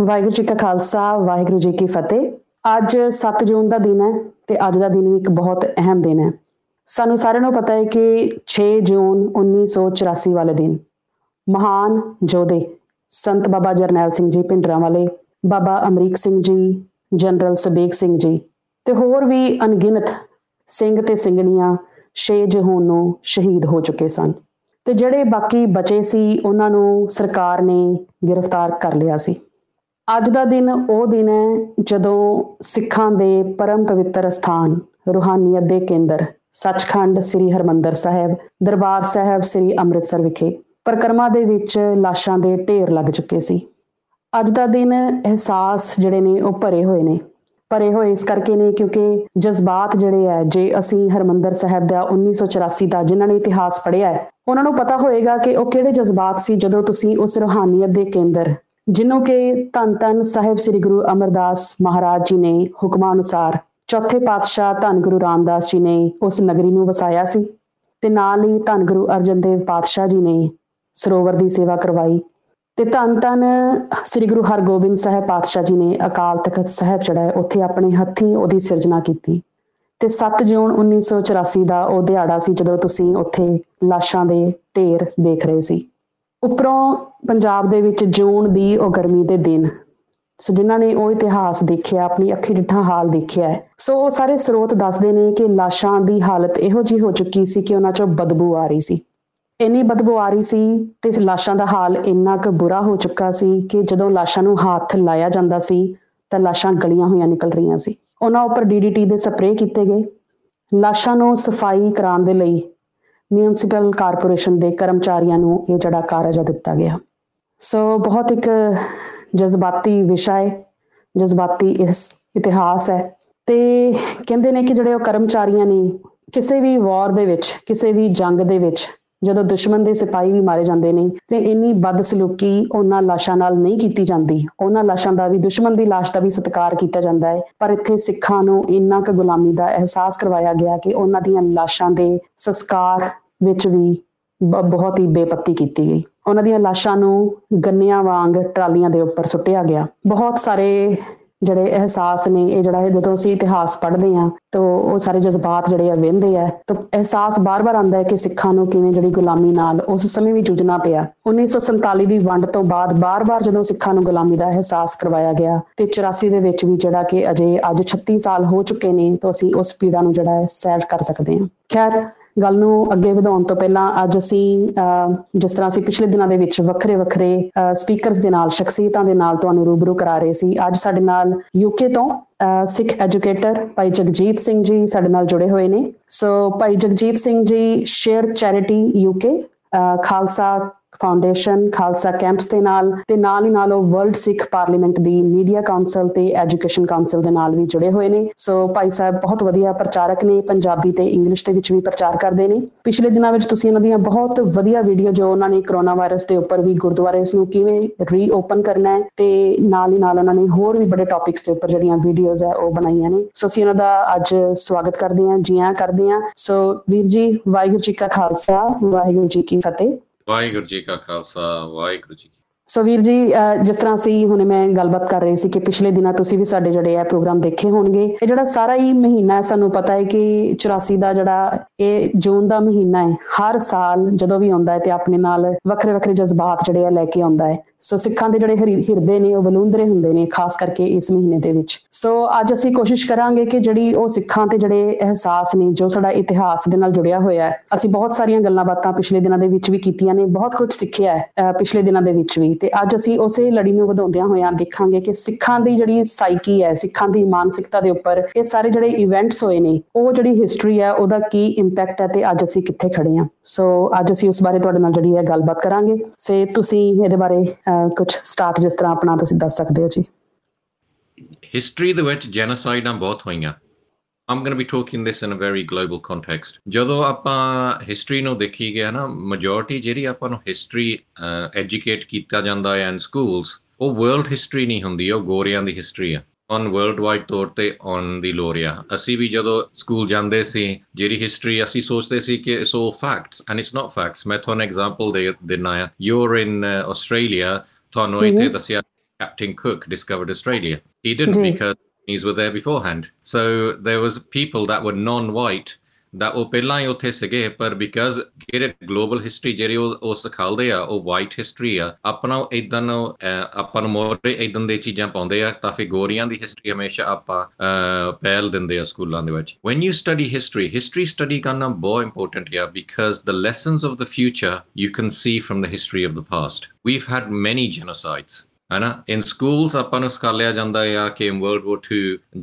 ਵਾਹਿਗੁਰੂ ਜੀ ਕਾ ਖਾਲਸਾ, ਵਾਹਿਗੁਰੂ ਜੀ ਕੀ ਫਤਿਹ। ਅੱਜ 7 ਜੂਨ ਦਾ ਦਿਨ ਹੈ ਤੇ ਅੱਜ ਦਾ ਦਿਨ ਇੱਕ ਬਹੁਤ ਅਹਿਮ ਦਿਨ ਹੈ। ਸਾਨੂੰ ਸਾਰਿਆਂ ਨੂੰ ਪਤਾ ਹੈ ਕਿ 6 ਜੂਨ 1984 ਵਾਲੇ ਦਿਨ ਮਹਾਨ ਜੋਧੇ ਸੰਤ ਬਾਬਾ ਜਰਨੈਲ ਸਿੰਘ ਜੀ ਪਿੰਡਰਾਂ ਵਾਲੇ, ਬਾਬਾ ਅਮਰੀਕ ਸਿੰਘ ਜੀ, ਜਨਰਲ ਸਬੇਗ ਸਿੰਘ ਜੀ ਤੇ ਹੋਰ ਵੀ ਅਣਗਿਣਤ ਸਿੰਘ ਤੇ ਸਿੰਘਣੀਆਂ 6 ਜੂਨ ਨੂੰ ਸ਼ਹੀਦ ਹੋ ਚੁੱਕੇ ਸਨ। ਤੇ ਜਿਹੜੇ ਬਾਕੀ ਬਚੇ ਸੀ, ਉਹਨਾਂ ਨੂੰ ਸਰਕਾਰ ਨੇ ਗ੍ਰਿਫਤਾਰ ਕਰ ਲਿਆ ਸੀ। ਅੱਜ ਦਾ ਦਿਨ ਉਹ ਦਿਨ ਹੈ ਜਦੋਂ ਸਿੱਖਾਂ ਦੇ ਪਰਮ ਪਵਿੱਤਰ ਸਥਾਨ, ਰੂਹਾਨੀਅਤ ਦੇ ਕੇਂਦਰ, ਸੱਚਖੰਡ ਸ੍ਰੀ ਹਰਮੰਦਰ ਸਾਹਿਬ, ਦਰਬਾਰ ਸਾਹਿਬ ਸ੍ਰੀ ਅੰਮ੍ਰਿਤਸਰ ਵਿਖੇ ਪ੍ਰਕਰਮਾ ਦੇ ਵਿੱਚ ਲਾਸ਼ਾਂ ਦੇ ਢੇਰ ਲੱਗ ਚੁੱਕੇ ਸੀ। ਅੱਜ ਦਾ ਦਿਨ ਅਹਿਸਾਸ ਜਿਹੜੇ ਨੇ ਉਹ ਭਰੇ ਹੋਏ ਨੇ। ਭਰੇ ਹੋਏ ਇਸ ਕਰਕੇ ਨੇ ਕਿਉਂਕਿ ਜਜ਼ਬਾਤ ਜਿਹੜੇ ਹੈ, ਜੇ ਅਸੀਂ ਹਰਮੰਦਰ ਸਾਹਿਬ ਦਾ 1984 ਦਾ ਜਿਨ੍ਹਾਂ ਨੇ ਇਤਿਹਾਸ ਪੜ੍ਹਿਆ ਹੈ, ਉਹਨਾਂ ਨੂੰ ਪਤਾ ਹੋਏਗਾ ਕਿ ਉਹ ਕਿਹੜੇ ਜਜ਼ਬਾਤ ਸੀ ਜਦੋਂ ਤੁਸੀਂ ਉਸ ਰੂਹਾਨੀਅਤ ਦੇ ਕੇਂਦਰ ਜਿਨੋਂ ਕਿ ਧੰਨ ਧੰਨ ਸਾਹਿਬ ਸ੍ਰੀ ਗੁਰੂ ਅਮਰਦਾਸ ਮਹਾਰਾਜ ਜੀ ਨੇ ਹੁਕਮਾਂ ਅਨੁਸਾਰ ਚੌਥੇ ਪਾਤਸ਼ਾਹ ਧੰਨ ਗੁਰੂ ਰਾਮਦਾਸ ਜੀ ਨੇ ਉਸ ਨਗਰੀ ਨੂੰ ਵਸਾਇਆ ਸੀ ਤੇ ਨਾਲ ਹੀ ਧੰਨ ਗੁਰੂ ਅਰਜਨ ਦੇਵ ਪਾਤਸ਼ਾਹ ਜੀ ਨੇ ਸਰੋਵਰ ਦੀ ਸੇਵਾ ਕਰਵਾਈ ਤੇ ਧੰਨ ਧੰਨ ਸ੍ਰੀ ਗੁਰੂ ਹਰਗੋਬਿੰਦ ਸਾਹਿਬ ਪਾਤਸ਼ਾਹ ਜੀ ਨੇ ਅਕਾਲ ਤਖਤ ਸਾਹਿਬ ਚੜਾਏ ਉੱਥੇ ਆਪਣੇ ਹੱਥੀਂ ਉਹਦੀ ਸਿਰਜਣਾ ਕੀਤੀ ਤੇ 7 ਜੂਨ 1984 ਦਾ ਉਹ ਦਿਹਾੜਾ ਸੀ ਜਦੋਂ ਤੁਸੀਂ ਉੱਥੇ ਲਾਸ਼ਾਂ ਦੇ ਢੇਰ ਦੇਖ ਰਹੇ ਸੀ। ਉੱਪਰੋਂ ਪੰਜਾਬ ਦੇ ਵਿੱਚ ਜੂਨ ਦੀ ਉਹ ਗਰਮੀ ਦੇ ਦਿਨ। ਸੋ ਜਿਨ੍ਹਾਂ ਨੇ ਉਹ ਇਤਿਹਾਸ ਦੇਖਿਆ, ਆਪਣੀ ਅੱਖੀ ਡਿੱਠਾ ਹਾਲ ਦੇਖਿਆ ਹੈ। ਸੋ ਉਹ ਸਾਰੇ ਸਰੋਤ ਦੱਸਦੇ ਨੇ ਕਿ ਲਾਸ਼ਾਂ ਦੀ ਹਾਲਤ ਇਹੋ ਜੀ ਹੋ ਚੁੱਕੀ ਸੀ ਕਿ ਉਹਨਾਂ ਚੋਂ ਬਦਬੂ ਆ ਰਹੀ ਸੀ। ਇੰਨੀ ਬਦਬੂ ਆ ਰਹੀ ਸੀ ਤੇ ਲਾਸ਼ਾਂ ਦਾ ਹਾਲ ਇੰਨਾ ਕੁ ਬੁਰਾ ਹੋ ਚੁੱਕਾ ਸੀ ਕਿ ਜਦੋਂ ਲਾਸ਼ਾਂ ਨੂੰ ਹੱਥ ਲਾਇਆ ਜਾਂਦਾ ਸੀ, ਤਾਂ ਲਾਸ਼ਾਂ ਗਲੀਆਂ ਹੋਈਆਂ ਨਿਕਲ ਰਹੀਆਂ ਸੀ। ਉਹਨਾਂ ਉੱਪਰ ਡੀਡੀਟੀ ਦੇ ਸਪਰੇਅ ਕੀਤੇ ਗਏ। ਲਾਸ਼ਾਂ ਨੂੰ ਸਫ਼ਾਈ ਕਰਾਉਣ ਦੇ ਲਈ ਮਿਊਨਿਸਪਲ ਕਾਰਪੋਰੇਸ਼ਨ ਦੇ ਕਰਮਚਾਰੀਆਂ ਨੂੰ ਇਹ ਜਿਹੜਾ ਕਾਰਜ ਦਿੱਤਾ ਗਿਆ। ਸੋ ਬਹੁਤ ਇੱਕ ਜਜ਼ਬਾਤੀ ਵਿਸ਼ਾ ਹੈ, ਜਜ਼ਬਾਤੀ ਇਸ ਇਤਿਹਾਸ ਹੈ। ਤੇ ਕਹਿੰਦੇ ਨੇ ਕਿ ਜਿਹੜੇ ਉਹ ਕਰਮਚਾਰੀਆਂ ਨੇ, ਕਿਸੇ ਵੀ ਵਾਰ ਦੇ ਵਿੱਚ, ਕਿਸੇ ਵੀ ਜੰਗ ਦੇ ਵਿੱਚ ਜਦੋਂ ਦੁਸ਼ਮਣ ਦੇ ਸਿਪਾਹੀ ਵੀ ਮਾਰੇ ਜਾਂਦੇ ਨੇ ਤੇ ਇੰਨੀ ਬਦਸਲੂਕੀ ਉਹਨਾਂ ਲਾਸ਼ਾਂ ਨਾਲ ਨਹੀਂ ਕੀਤੀ ਜਾਂਦੀ। ਉਹਨਾਂ ਲਾਸ਼ਾਂ ਦਾ ਵੀ, ਦੁਸ਼ਮਣ ਦੀ ਲਾਸ਼ ਦਾ ਵੀ ਸਤਿਕਾਰ ਕੀਤਾ ਜਾਂਦਾ ਹੈ। ਪਰ ਇੱਥੇ ਸਿੱਖਾਂ ਨੂੰ ਇੰਨਾ ਕੁ ਗੁਲਾਮੀ ਦਾ ਅਹਿਸਾਸ ਕਰਵਾਇਆ ਗਿਆ ਕਿ ਉਹਨਾਂ ਦੀਆਂ ਲਾਸ਼ਾਂ ਦੇ ਸੰਸਕਾਰ ਵਿੱਚ ਵੀ ਬਹੁਤ ਹੀ ਬੇਪੱਤੀ ਕੀਤੀ ਗਈ। ਉਹਨਾਂ ਦੀਆਂ ਲਾਸ਼ਾਂ ਨੂੰ ਗੰਨਿਆਂ ਵਾਂਗ ਟਰਾਲੀਆਂ ਦੇ ਉੱਪਰ ਸੁੱਟਿਆ ਗਿਆ। ਬਹੁਤ ਸਾਰੇ ਜਿਹੜੇ ਅਹਿਸਾਸ ਨੇ, ਇਹ ਜਿਹੜਾ ਜਦੋਂ ਅਸੀਂ ਇਤਿਹਾਸ ਪੜ੍ਹਦੇ ਆ ਤਾਂ ਉਹ ਸਾਰੇ ਜਜ਼ਬਾਤ ਜਿਹੜੇ ਆ ਵਹਿੰਦੇ ਆ। ਤਾਂ ਅਹਿਸਾਸ ਬਾਰ-ਬਾਰ ਆਉਂਦਾ ਹੈ ਕਿ ਸਿੱਖਾਂ ਨੂੰ ਕਿਵੇਂ ਜਿਹੜੀ ਗੁਲਾਮੀ ਨਾਲ ਉਸ ਸਮੇਂ ਵੀ ਜੂਝਣਾ ਪਿਆ। 1947 ਦੀ ਵੰਡ ਤੋਂ ਬਾਅਦ ਬਾਰ-ਬਾਰ ਜਦੋਂ ਸਿੱਖਾਂ ਨੂੰ ਗੁਲਾਮੀ ਦਾ ਅਹਿਸਾਸ ਕਰਵਾਇਆ ਗਿਆ, ਤੇ 84 ਦੇ ਵਿੱਚ ਵੀ ਜਿਹੜਾ ਕਿ ਅਜੇ ਅੱਜ 36 ਸਾਲ ਹੋ ਚੁੱਕੇ ਨੇ, ਤਾਂ ਅਸੀਂ ਉਸ ਪੀੜਾ ਨੂੰ ਜਿਹੜਾ ਹੈ ਸੈਰ ਕਰ ਸਕਦੇ ਹਾਂ। ਖੈਰ ਗੱਲ ਨੂੰ ਅੱਗੇ ਵਧਾਉਣ ਤੋਂ ਪਹਿਲਾਂ ਅੱਜ ਅਸੀਂ ਜਿਸ ਤਰ੍ਹਾਂ ਅਸੀਂ ਪਿਛਲੇ ਦਿਨਾਂ ਦੇ ਵਿੱਚ ਵੱਖਰੇ ਵੱਖਰੇ ਸਪੀਕਰਸ ਦੇ ਨਾਲ, ਸ਼ਖਸੀਅਤਾਂ ਦੇ ਨਾਲ ਤੁਹਾਨੂੰ ਰੂਬਰੂ ਕਰਾ ਰਹੇ ਸੀ। ਅੱਜ ਸਾਡੇ ਨਾਲ ਯੂਕੇ ਤੋਂ ਸਿੱਖ ਐਜੂਕੇਟਰ ਭਾਈ ਜਗਜੀਤ ਸਿੰਘ ਜੀ ਸਾਡੇ ਨਾਲ ਜੁੜੇ ਹੋਏ ਨੇ। ਸੋ Bhai Jagjit Singh ji share charity UK Khalsa foundation Khalsa campus ਦੇ ਨਾਲ ਤੇ ਨਾਲ ਹੀ ਨਾਲ ਉਹ ਵਰਲਡ ਸਿੱਖ ਪਾਰਲੀਮੈਂਟ ਦੀ ਮੀਡੀਆ ਕਾਉਂਸਲ ਤੇ ਐਜੂਕੇਸ਼ਨ ਕਾਉਂਸਲ ਦੇ ਨਾਲ ਵੀ ਜੁੜੇ ਹੋਏ ਨੇ। ਸੋ ਭਾਈ ਸਾਹਿਬ ਬਹੁਤ ਵਧੀਆ ਪ੍ਰਚਾਰਕ ਨੇ, ਪੰਜਾਬੀ ਤੇ ਇੰਗਲਿਸ਼ ਦੇ ਵਿੱਚ ਵੀ ਪ੍ਰਚਾਰ ਕਰਦੇ ਨੇ। ਪਿਛਲੇ ਦਿਨਾਂ ਵਿੱਚ ਤੁਸੀਂ ਇਹਨਾਂ ਦੀਆਂ ਬਹੁਤ ਵਧੀਆ ਵੀਡੀਓ ਜੋ ਉਹਨਾਂ ਨੇ ਕਰੋਨਾ ਵਾਇਰਸ ਦੇ ਉੱਪਰ ਵੀ ਗੁਰਦੁਆਰੇ ਇਸ ਨੂੰ ਕਿਵੇਂ ਰੀਓਪਨ ਕਰਨਾ ਹੈ ਤੇ ਨਾਲ ਹੀ ਨਾਲ ਉਹਨਾਂ ਨੇ ਹੋਰ ਵੀ ਬੜੇ ਟੌਪਿਕਸ ਦੇ ਉੱਪਰ ਜਿਹੜੀਆਂ ਵੀਡੀਓਜ਼ ਹੈ ਉਹ ਬਣਾਈਆਂ ਨੇ। ਸੋ ਅਸੀਂ ਉਹਨਾਂ ਦਾ ਅੱਜ ਸਵਾਗਤ ਕਰਦੇ ਹਾਂ, ਜੀ ਆਇਆਂ ਕਰਦੇ ਹਾਂ। ਸੋ ਵੀਰ ਜੀ, ਵਾਹਿਗੁਰੂ ਜੀ ਕਾ ਖਾਲਸਾ, ਵਾਹਿਗੁਰੂ ਜੀ ਕੀ ਫਤਿਹ। ਵਾਹਿਗੁਰੂ ਜੀ ਕਾ ਖਾਲਸਾ, ਵਾਹਿਗੁਰੂ ਜੀ ਸੋ ਵੀਰ ਜੀ ਜਿਸ ਤਰ੍ਹਾਂ ਅਸੀਂ ਹੁਣੇ ਮੈਂ ਗੱਲਬਾਤ ਕਰ ਰਹੀ ਸੀ ਕਿ ਪਿਛਲੇ ਦਿਨਾਂ ਤੁਸੀਂ ਵੀ ਸਾਡੇ ਜਿਹੜੇ ਆ ਪ੍ਰੋਗਰਾਮ ਦੇਖੇ ਹੋਣਗੇ, ਇਹ ਜਿਹੜਾ ਸਾਰਾ ਹੀ ਮਹੀਨਾ ਹੈ, ਸਾਨੂੰ ਪਤਾ ਹੈ ਕਿ 84 ਦਾ ਜਿਹੜਾ ਇਹ ਜੂਨ ਦਾ ਮਹੀਨਾ ਹੈ, ਹਰ ਸਾਲ ਜਦੋਂ ਵੀ ਆਉਂਦਾ ਹੈ ਤੇ ਆਪਣੇ ਨਾਲ ਵੱਖਰੇ ਵੱਖਰੇ ਜਜ਼ਬਾਤ ਜਿਹੜੇ ਆ ਲੈ ਕੇ ਆਉਂਦਾ ਹੈ। ਸੋ ਸਿੱਖਾਂ ਦੇ ਜਿਹੜੇ ਹਿਰਦੇ ਨੇ, ਉਹ ਬਲੂੰਦਰੇ ਹੁੰਦੇ ਨੇ, ਖਾਸ ਕਰਕੇ ਇਸ ਮਹੀਨੇ ਦੇ ਵਿੱਚ। ਸੋ ਅੱਜ ਅਸੀਂ ਕੋਸ਼ਿਸ਼ ਕਰਾਂਗੇ ਕਿ ਜਿਹੜੀ ਉਹ ਸਿੱਖਾਂ ਤੇ ਜਿਹੜੇ ਅਹਿਸਾਸ ਨੇ, ਜੋ ਸਾਡਾ ਇਤਿਹਾਸ ਦੇ ਨਾਲ ਜੁੜਿਆ ਹੋਇਆ ਹੈ, ਅਸੀਂ ਬਹੁਤ ਸਾਰੀਆਂ ਗੱਲਾਂ ਬਾਤਾਂ ਪਿਛਲੇ ਦਿਨਾਂ ਦੇ ਵਿੱਚ ਵੀ ਕੀਤੀਆਂ ਨੇ, ਬਹੁਤ ਕੁਝ ਸਿੱਖਿਆ ਹੈ ਪਿਛਲੇ ਦਿਨਾਂ ਦੇ ਵਿੱਚ ਵੀ। ਤੇ ਅੱਜ ਅਸੀਂ ਉਸੇ ਲੜੀ ਨੂੰ ਵਧਾਉਂਦਿਆਂ ਹੋਇਆਂ ਦੇਖਾਂਗੇ ਕਿ ਸਿੱਖਾਂ ਦੀ ਜਿਹੜੀ ਸਾਈਕੀ ਹੈ, ਸਿੱਖਾਂ ਦੀ ਮਾਨਸਿਕਤਾ ਦੇ ਉੱਪਰ ਇਹ ਸਾਰੇ ਜਿਹੜੇ ਇਵੈਂਟਸ ਹੋਏ ਨੇ, ਉਹ ਜਿਹੜੀ ਹਿਸਟਰੀ ਹੈ, ਉਹਦਾ ਕੀ ਇੰਪੈਕਟ ਹੈ ਤੇ ਅੱਜ ਅਸੀਂ ਕਿੱਥੇ ਖੜੇ ਹਾਂ। ਸੋ ਅੱਜ ਅਸੀਂ ਉਸ ਬਾਰੇ ਤੁਹਾਡੇ ਨਾਲ ਜਿਹੜੀ ਹੈ ਗੱਲਬਾਤ ਕਰਾਂਗੇ। ਸੇ ਤੁਸੀਂ ਇਹਦੇ ਬਾਰੇ ਕੁਝ ਸਟਾਰਟ ਜਿਸ ਤਰ੍ਹਾਂ ਆਪਣਾ ਤੁਸੀਂ ਦੱਸ ਸਕਦੇ ਹੋ ਜੀ? ਹਿਸਟਰੀ ਦੇ ਵਿੱਚ ਜੈਨੋਸਾਈਡਾਂ ਬਹੁਤ ਹੋਈਆਂ। I'm going to be talking this in a very global context. ਜਦੋਂ ਆਪਾਂ ਹਿਸਟਰੀ ਨੂੰ ਦੇਖੀ ਗਿਆ ਨਾ ਮੈਜੋਰਟੀ ਜਿਹੜੀ ਆਪਾਂ ਨੂੰ ਹਿਸਟਰੀ ਐਜੂਕੇਟ ਕੀਤਾ ਜਾਂਦਾ ਹੈ ਇਨ ਸਕੂਲਸ ਉਹ ਵਰਲਡ ਹਿਸਟਰੀ ਨਹੀਂ ਹੁੰਦੀ, ਉਹ ਗੋਰੀਆਂ ਦੀ ਹਿਸਟਰੀ ਆ। ਔਨ ਵਰਲਡ ਵਾਈਡ ਤੌਰ ਤੇ ਔਨ ਦੀ ਲੋਰੀਆ ਅਸੀਂ ਵੀ ਜਦੋਂ ਸਕੂਲ ਜਾਂਦੇ ਸੀ ਜਿਹੜੀ ਹਿਸਟਰੀ ਅਸੀਂ ਸੋਚਦੇ ਸੀ ਕਿ it's all facts and it's not facts ਮੈਂ ਤੁਹਾਨੂੰ ਐਗਜ਼ਾਮਪਲ ਦੇ ਦਿੰਨਾ ਆ ਯੂ ਆਰ ਇਨ ਆਸਟ੍ਰੇਲੀਆ ਤੁਹਾਨੂੰ ਇੱਥੇ ਦੱਸਿਆ Captain Cook discovered Australia. He didn't Ji. because these were there beforehand. So there was people that were non-white that ਉਹ ਪਹਿਲਾਂ ਹੀ ਉੱਥੇ ਸੀਗੇ ਪਰ ਬਿਕਾਜ਼ ਜਿਹੜੇ ਗਲੋਬਲ ਹਿਸਟਰੀ ਜਿਹੜੀ ਉਹ ਉਹ ਸਿਖਾਉਂਦੇ ਆ ਉਹ ਵਾਈਟ ਹਿਸਟਰੀ ਆ ਆਪਣਾ ਇਦਾਂ ਆਪਾਂ ਨੂੰ ਮੋਰੇ ਇਦਾਂ ਦੇ ਚੀਜ਼ਾਂ ਪਾਉਂਦੇ ਆ ਤਾਂ ਫਿਰ ਗੋਰੀਆਂ ਦੀ ਹਿਸਟਰੀ ਹਮੇਸ਼ਾ ਆਪਾਂ ਅਹ, ਪਹਿਲ ਦਿੰਦੇ ਆ ਸਕੂਲਾਂ ਦੇ ਵਿੱਚ when you study history history study ਕਰਨਾ ਬਹੁਤ important ਹੈ because the lessons of the future you can see from the history of the past we've had many genocides ਹੈ ਨਾ ਇਨ ਸਕੂਲਸ ਆਪਾਂ ਨੂੰ ਸਿਖਾਲਿਆ ਜਾਂਦਾ ਹੈ ਆ ਕਿ in world war 2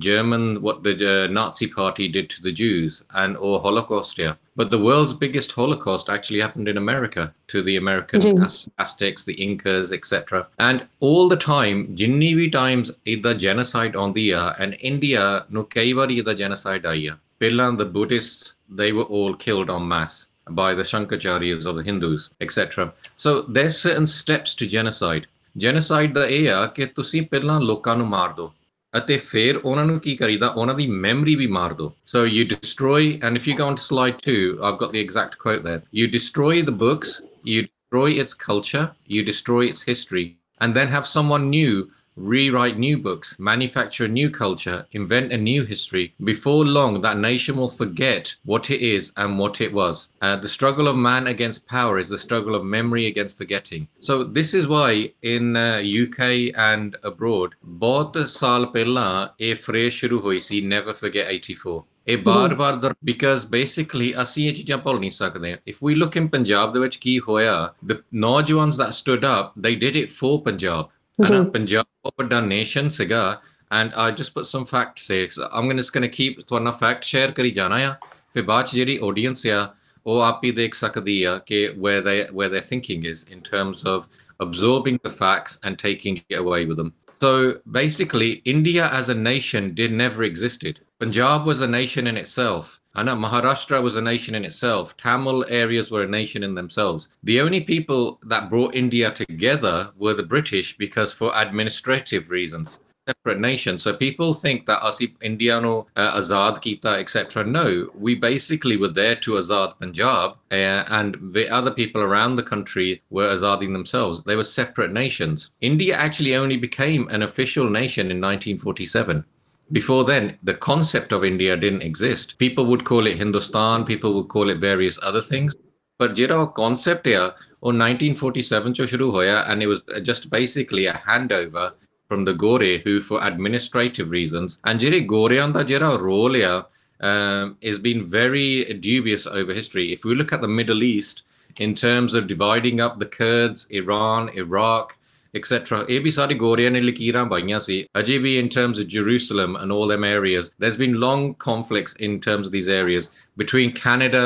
German what the Nazi party did to the Jews and or holocaust ਯਾ but the world's biggest holocaust actually happened in America to the American Aztecs the Incas etcetera and all the time ਜਿੰਨੀ ਵੀ Times ਇਹਦਾ genocide ਆਉਂਦੀ ਆ and India ਨੂੰ ਕਈ ਵਾਰੀ ਇਹਦਾ ਜੈਨੋਸਾਈਡ ਆਈ ਆ ਪਹਿਲਾਂ ਦ Buddhist they were all killed on mass by the Shankaracharyas of the Hindus, etc. So there's certain steps to genocide. Genocide ਦਾ ਇਹ ਆ ਕਿ ਤੁਸੀਂ ਪਹਿਲਾਂ ਲੋਕਾਂ ਨੂੰ ਮਾਰ ਦਿਓ ਅਤੇ ਫਿਰ ਉਹਨਾਂ ਨੂੰ ਕੀ ਕਰੀਦਾ ਉਹਨਾਂ ਦੀ ਮੈਮਰੀ ਵੀ ਮਾਰ ਦਿਓ so you destroy and if you go on to slide 2 I've Gat the exact quote there you destroy the books you destroy its culture you destroy its history and then have someone new rewrite new books, manufacture a new culture, invent a new history. Before long, that nation will forget what it is and what it was. Uh, the struggle of man against power is the struggle of memory against forgetting. So this is why in uh, UK and abroad, ਬਹੁਤ ਸਾਲ ਪਹਿਲਾਂ ਇਹ phrase ਸ਼ੁਰੂ ਹੋਈ ਸੀ never forget 84. ਇਹ ਬਾਰ-ਬਾਰ ਦਰ because basically ਅਸੀਂ ਇਹ ਚੀਜ਼ਾਂ ਭੁੱਲ ਨਹੀਂ ਸਕਦੇ if we look in Punjab ਦੇ ਵਿੱਚ ਕੀ ਹੋਇਆ the ਨੌਜਵਾਨਸ that stood up they did it for Punjab and I just nation ਸੀਗਾ and I just put some facts I'm going just going keep ਤੁਹਾਨੂੰ ਫੈਕਟ ਸ਼ੇਅਰ ਕਰੀ ਜਾਣਾ ਆ ਫਿਰ ਬਾਅਦ ਚ ਜਿਹੜੀ ਆਡੀਅנס ਆ ਉਹ ਆਪ ਹੀ ਦੇਖ ਸਕਦੀ ਆ ਕਿ where they where their thinking is in terms of absorbing the facts and taking it away with them. So basically india as a nation did never existed. Punjab was a nation in itself and Maharashtra was a nation in itself. Tamil areas were a nation in themselves. The only people that brought India together were the British because for administrative reasons. Separate nation. So people think that Asi Indiano uh, Azad Kita, etc. No, we basically were there to Azad Punjab, uh, and the other people around the country were Azading themselves. They were separate nations. India actually only became an official nation in 1947. Before then, the concept of India didn't exist. People would call it Hindustan, people would call it various other things. But ਜਿਹੜਾ concept ਹੈ ਉਹ 1947 ਚੋਂ ਸ਼ੁਰੂ ਹੋਇਆ and it was just basically a handover from the Gore who for administrative reasons and ਜਿਹੜੇ ਗੋਰਿਆਂ ਦਾ ਜਿਹੜਾ role ਆ um, has been very dubious over history. If we look at the Middle East in terms of dividing up the Kurds, Iran, Iraq, etc. ਇਹ ਵੀ ਸਾਰੇ ਗੋਰਿਆਂ ਨੇ ਲਕੀਰਾਂ ਪਾਈਆਂ ਸੀ ਅਜੇ ਵੀ in terms of Jerusalem and all them areas there's been long conflicts in terms of these areas between Canada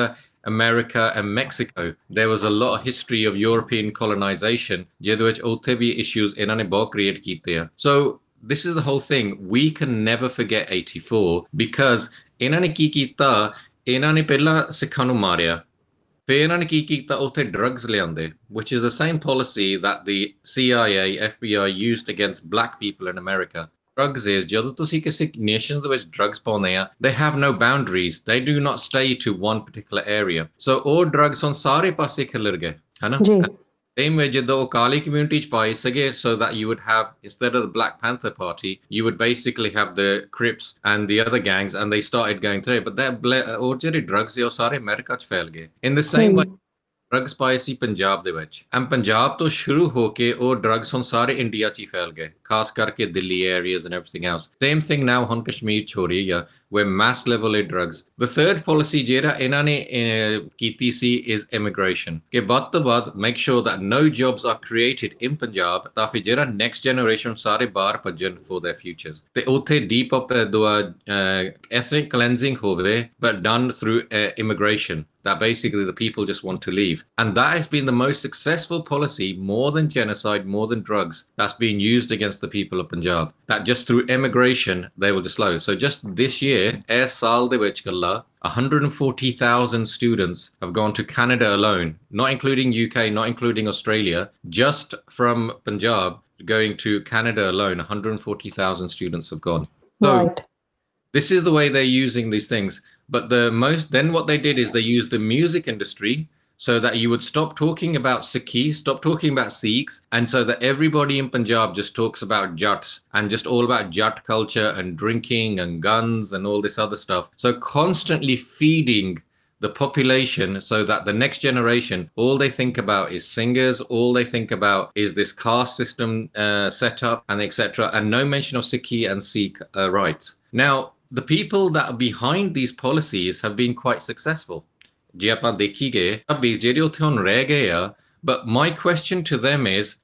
America and Mexico there was a lot of history of European colonization ਜਿਹਦੇ ਵਿੱਚ ਉੱਥੇ ਵੀ issues ਇਹਨਾਂ ਨੇ ਬਹੁਤ create ਕੀਤੇ ਆ so this is the whole thing we can never forget 84 because ਇਹਨਾਂ ਨੇ ਕੀ ਕੀਤਾ ਇਹਨਾਂ ਨੇ ਪਹਿਲਾਂ ਸਿੱਖਾਂ ਨੂੰ ਮਾਰਿਆ ਫਿਰ ਇਹਨਾਂ ਨੇ ਕੀ ਕੀਤਾ ਉੱਥੇ ਡਰੱਗਸ ਲਿਆਂਦੇ which is the same policy that the CIA FBI used against black people in America drugs is ਜਦੋਂ ਤੁਸੀਂ ਕਿਸੇ nation ਦੇ ਵਿੱਚ drugs ਪਾਉਂਦੇ ਆ they have no boundaries they do not stay to one particular area so all drugs on ਸਾਰੇ ਪਾਸੇ ਖਿਲਰ ਗਏ ਹਨਾ they made the Okali community is by Sage so that you would have, instead of the Black Panther Party, you would basically have the Crips and the other gangs, and they started going through. But that ordinary drugs, they also America In the same hmm. way, drugs ਪਾਏ ਸੀ ਪੰਜਾਬ ਦੇ ਵਿੱਚ M Punjab ਤੋਂ ਸ਼ੁਰੂ ਹੋ ਕੇ ਉਹ drugs ਹੁਣ ਸਾਰੇ ਇੰਡੀਆ 'ਚ ਹੀ ਫੈਲ ਗਏ ਖਾਸ ਕਰਕੇ Delhi areas and everything else same thing now ਹੁਣ ਕਸ਼ਮੀਰ ਚ ਹੋ ਰਹੀ ਆ ਵੇ ਮੈਸ ਲੈਵਲ ਇਹ ਡਰੱਗਸ ਦ ਥਰਡ ਪਾਲਿਸੀ ਜਿਹੜਾ ਇਹਨਾਂ ਨੇ ਕੀਤੀ ਸੀ ਇਜ਼ ਇਮੀਗ੍ਰੇਸ਼ਨ ਕਿ ਵੱਧ ਤੋਂ ਵੱਧ make sure that no jobs are created in Punjab ਤਾਂ ਫਿਰ ਜਿਹੜਾ ਨੈਕਸਟ ਜਨਰੇਸ਼ਨ ਸਾਰੇ ਬਾਹਰ ਭੱਜਣ ਫॉर देयर ਫਿਊਚਰਸ ਤੇ ਉੱਥੇ ਡੀਪ ਅਪ ਦੁਆ ਐਥਨਿਕ ਕਲੈਂਸਿੰਗ ਹੋਵੇ but done through immigration that basically the people just want to leave. And that has been the most successful policy, more than genocide, more than drugs, that's been used against the people of Punjab. That just through immigration, they will just slow. So just this year, Air Sal de Kalla, 140,000 students have gone to Canada alone, not including UK, not including Australia, just from Punjab going to Canada alone, 140,000 students have gone. So right this is the way they're using these things but the most then what they did is they used the music industry so that you would stop talking about Sikhi, stop talking about Sikhs, and so that everybody in Punjab just talks about Jats and just all about Jat culture and drinking and guns and all this other stuff. So constantly feeding the population so that the next generation all they think about is singers all they think about is this caste system uh, set up and etc and no mention of sikhi and sikh uh, rights now the people that are behind these policies have been quite successful. But my question to them is,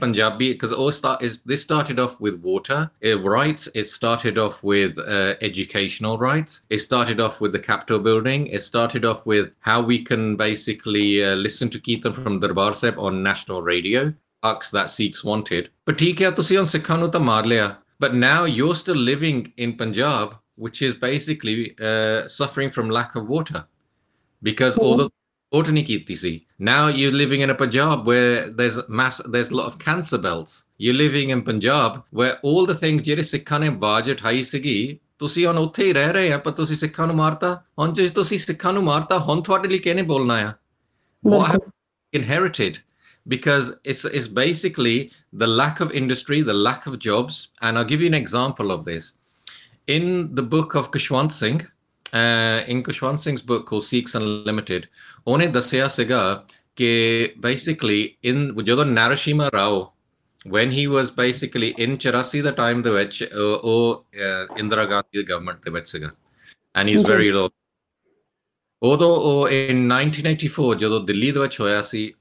Punjabi, because this started off with water. Rights, it started off with uh, educational rights, it started off with the capital building, it started off with how we can basically uh, listen to Kirtan from Darbar Sahib on national radio, national radio acts that Sikhs wanted but ਠੀਕ ਆ ਤੁਸੀਂ ਹੁਣ ਸਿੱਖਾਂ ਨੂੰ ਤਾਂ ਮਾਰ ਲਿਆ but now you're still living in Punjab which is basically uh, suffering from lack of water because all the water nahi ਕੀਤੀ ਸੀ now you're living in a Punjab where there's mass there's a lot of cancer belts you're living in Punjab where all the things ਜਿਹੜੇ ਸਿੱਖਾਂ ਨੇ ਆਵਾਜ਼ ਉਠਾਈ ਸੀਗੀ ਤੁਸੀਂ ਹੁਣ ਉੱਥੇ ਹੀ ਰਹਿ ਰਹੇ ਆ ਪਰ ਤੁਸੀਂ ਸਿੱਖਾਂ ਨੂੰ ਮਾਰਤਾ ਹੁਣ ਜੇ ਤੁਸੀਂ ਸਿੱਖਾਂ ਨੂੰ ਮਾਰਤਾ ਹੁਣ ਤੁਹਾਡੇ ਲਈ ਕਿਹਨੇ ਬੋਲਣਾ ਆ what have you inherited because it's, it's basically the lack of industry, the lack of jobs. And I'll give you an example of this. In the book of Khushwant Singh, uh, in Khushwant Singh's book called Sikhs Unlimited, one ਦੱਸਿਆ sega. ਕਿ basically in Jodo Narasimha Rao when he was basically in Charasi the time the ਵਿੱਚ ਉਹ ਇੰਦਰਾ ਗਾਂਧੀ ਦੀ government ਦੇ and he's very low ਉਦੋਂ oh, in 1994 Jodo Delhi the ਵਿੱਚ ਹੋਇਆ ਸੀ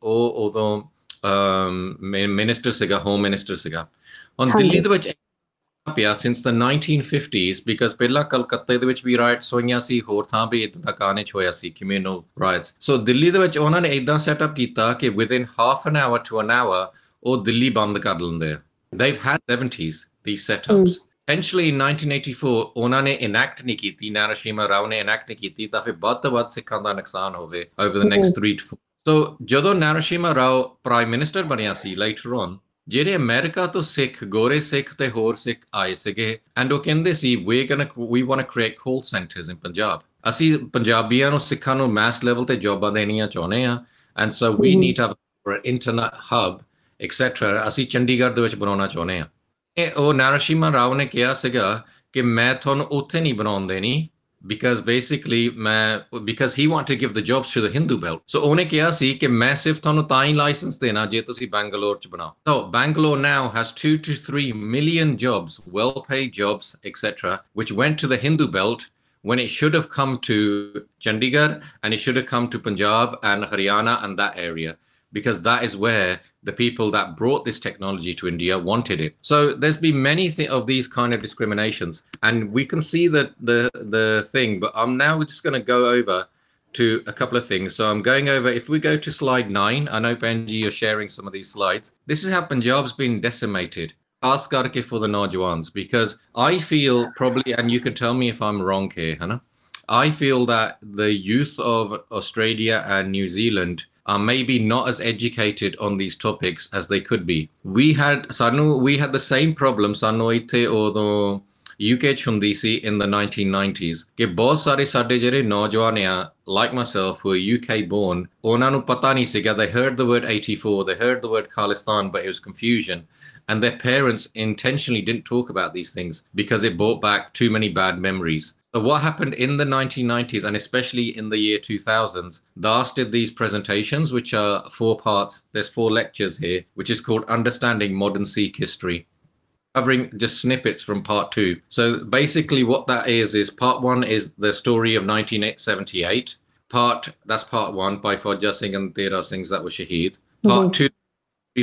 ਮਿਨਿਸਟਰ ਸੀਗਾ ਹੋਮ ਮਿਨਿਸਟਰ ਸੀਗਾ। ਹੁਣ ਦਿੱਲੀ ਦੇ ਵਿੱਚ ਪਿਆ ਸਿੰਸ ਦ 1950s ਬਿਕਾਜ਼ ਪਹਿਲਾਂ ਕਲਕੱਤੇ ਦੇ ਵਿੱਚ ਵੀ ਰਾਈਟਸ ਹੋਈਆਂ ਸੀ ਹੋਰ ਥਾਂ ਵੀ ਇਦਾਂ ਦਾ ਕਾਨੇ ਚ ਹੋਇਆ ਸੀ ਕਮਿਊਨਲ ਰਾਈਟਸ ਸੋ ਦਿੱਲੀ ਦੇ ਵਿੱਚ ਉਹਨਾਂ ਨੇ ਇਦਾਂ ਸੈਟਅਪ ਕੀਤਾ ਕਿ within half an hour to an hour ਉਹ ਦਿੱਲੀ ਬੰਦ ਕਰ ਲੈਂਦੇ ਆ। They've had 70s these setups essentially in 1984 ਉਹਨਾਂ ਨੇ enact ਨਹੀਂ ਕੀਤੀ ਨਾਰਾਸ਼ਿਮਾ ਰਾਓ ਨੇ enact ਨਹੀਂ ਕੀਤੀ ਤਾਂ ਫਿਰ ਵੱਧ ਤੋਂ ਵੱਧ ਸਿੱਖਾਂ ਦਾ ਨੁਕਸਾਨ ਹੋਵੇ over the next 3 to 4 so ਜਦੋਂ ਨਾਰਾਸ਼ਿਮਾ ਰਾਓ ਪ੍ਰਾਈਮ ਮਿਨਿਸਟਰ ਬਣਿਆ ਸੀ later on ਜਿਹੜੇ ਅਮਰੀਕਾ ਤੋਂ ਸਿੱਖ ਗੋਰੇ ਸਿੱਖ ਤੇ ਹੋਰ ਸਿੱਖ ਆਏ ਸੀਗੇ ਐਂਡ ਉਹ ਕਹਿੰਦੇ ਸੀ we gonna we want to create call centres in Punjab ਅਸੀਂ ਪੰਜਾਬੀਆਂ ਨੂੰ ਸਿੱਖਾਂ ਨੂੰ ਮੈਸ ਲੈਵਲ ਤੇ ਜੌਬਾਂ ਦੇਣੀਆਂ ਚਾਹੁੰਦੇ ਆ and so we need to have an internet hub etcetera ਅਸੀਂ ਚੰਡੀਗੜ੍ਹ ਦੇ ਵਿੱਚ ਬਣਾਉਣਾ ਚਾਹੁੰਦੇ ਆ ਇਹ ਉਹ ਨਾਰਾਸ਼ਿਮਾ ਰਾਓ ਨੇ ਕਿਹਾ ਸੀਗਾ ਕਿ ਮੈਂ ਤੁਹਾਨੂੰ ਉੱਥੇ ਨਹੀਂ ਬਣਾਉਣ ਦੇਣੀ because basically ਮੈਂ because he wanted to give the jobs to the Hindu belt so ਉਹਨੇ ਕਿਹਾ ਸੀ ਕਿ ਮੈਂ ਸਿਰਫ ਤੁਹਾਨੂੰ ਤਾਂ ਹੀ ਲਾਇਸੈਂਸ ਦੇਣਾ ਜੇ ਤੁਸੀਂ ਬੰਗਲੌਰ ਚ ਬਣਾਓ so Bangalore now has 2 to 3 million jobs well paid jobs etc which went to the Hindu belt when it should have come to Chandigarh and it should have come to Punjab and Haryana and that area because that is where the people that brought this technology to India wanted it. So there's been many th- of these kind of discriminations, and we can see that the the thing. But I'm now just going to go over to a couple of things. So I'm going over. If we go to slide nine, I know Benji, you're sharing some of these slides. This is how Punjab's been decimated. Ask karke for the Najwans because I feel probably, and you can tell me if I'm wrong here, Hannah. I feel that the youth of Australia and New Zealand are maybe not as educated on these topics as they could be. We had Sanu, we had the same problem Sanu ite odo UK ਹੁੰਦੀ ਸੀ in the 1990s ਕਿ ਬਹੁਤ ਸਾਰੇ ਸਾਡੇ ਜਿਹੜੇ ਨੌਜਵਾਨ ਆ like myself who are UK born ਉਹਨਾਂ ਨੂੰ ਪਤਾ ਨਹੀਂ ਸੀਗਾ they heard the word 84 they heard the word Khalistan but it was confusion and their parents intentionally didn't talk about these things because it brought back too many bad memories so what happened in the 1990s and especially in the year 2000s, Das did these presentations, which are four parts. There's four lectures here, which is called Understanding Modern Sikh History, covering just snippets from part two. So basically what that is, is part one is the story of 1978. Part, that's part one by Fauja Singh and Tera Singhs that were Shaheed. Part mm-hmm. two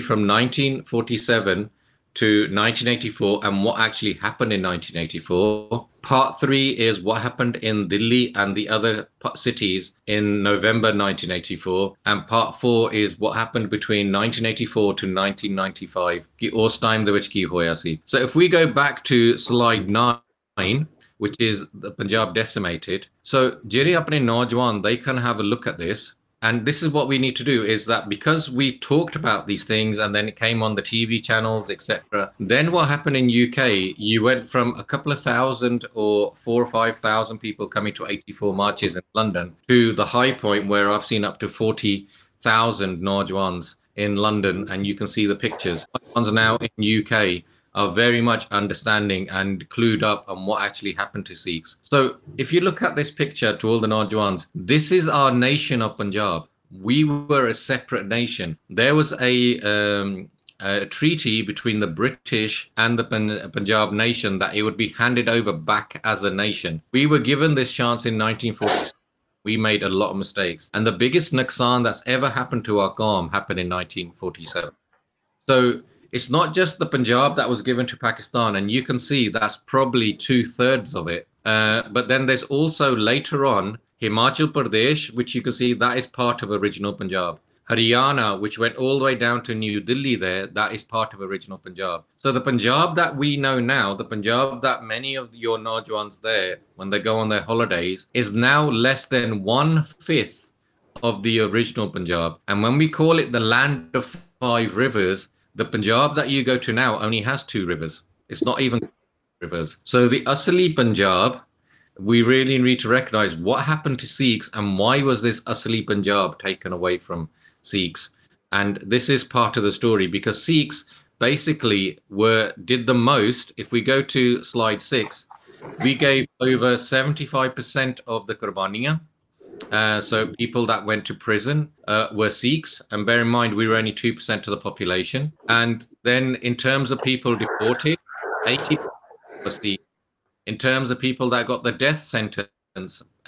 from 1947 to 1984 and what actually happened in 1984. Part three is what happened in Delhi and the other cities in November 1984. And part four is what happened between 1984 to 1995. Ki ਉਸ time ਦੇ ਵਿੱਚ ਕੀ ਹੋਇਆ ਸੀ. So if we go back to slide nine, which is the Punjab decimated. So ਜਿਹੜੇ ਆਪਣੇ ਨੌਜਵਾਨ they can have a look at this and this is what we need to do is that because we talked about these things and then it came on the tv channels etc then what happened in uk you went from a couple of thousand or four or five thousand people coming to 84 marches in london to the high point where i've seen up to 40,000 Naujwans in london and you can see the pictures. Ones now in uk are very much understanding and clued up on what actually happened to Sikhs. So if you look at this picture to all the Naujwans, this is our nation of Punjab. We were a separate nation. There was a, um, a treaty between the British and the Punjab nation that it would be handed over back as a nation. We were given this chance in 1946 we made a lot of mistakes. And the biggest nuksan that's ever happened to our Qawm happened in 1947. So it's not just the Punjab that was given to Pakistan, and you can see that's probably two thirds of it. Uh, but then there's also later on Himachal Pradesh, which you can see that is part of original Punjab. Haryana, which went all the way down to New Delhi, there, that is part of original Punjab. So the Punjab that we know now, the Punjab that many of your Naujwans there, when they go on their holidays, is now less than one fifth of the original Punjab. And when we call it the land of five rivers, the Punjab that you go to now only has two rivers. It's not even rivers. So the Asali Punjab, we really need to recognize what happened to Sikhs and why was this Asali Punjab taken away from Sikhs. And this is part of the story because Sikhs basically were did the most. If we go to slide six, we gave over 75% of the Qurbaniya uh, so people that went to prison uh, were Sikhs, and bear in mind we were only two percent of the population. And then in terms of people deported, eighty were Sikhs. In terms of people that got the death sentence,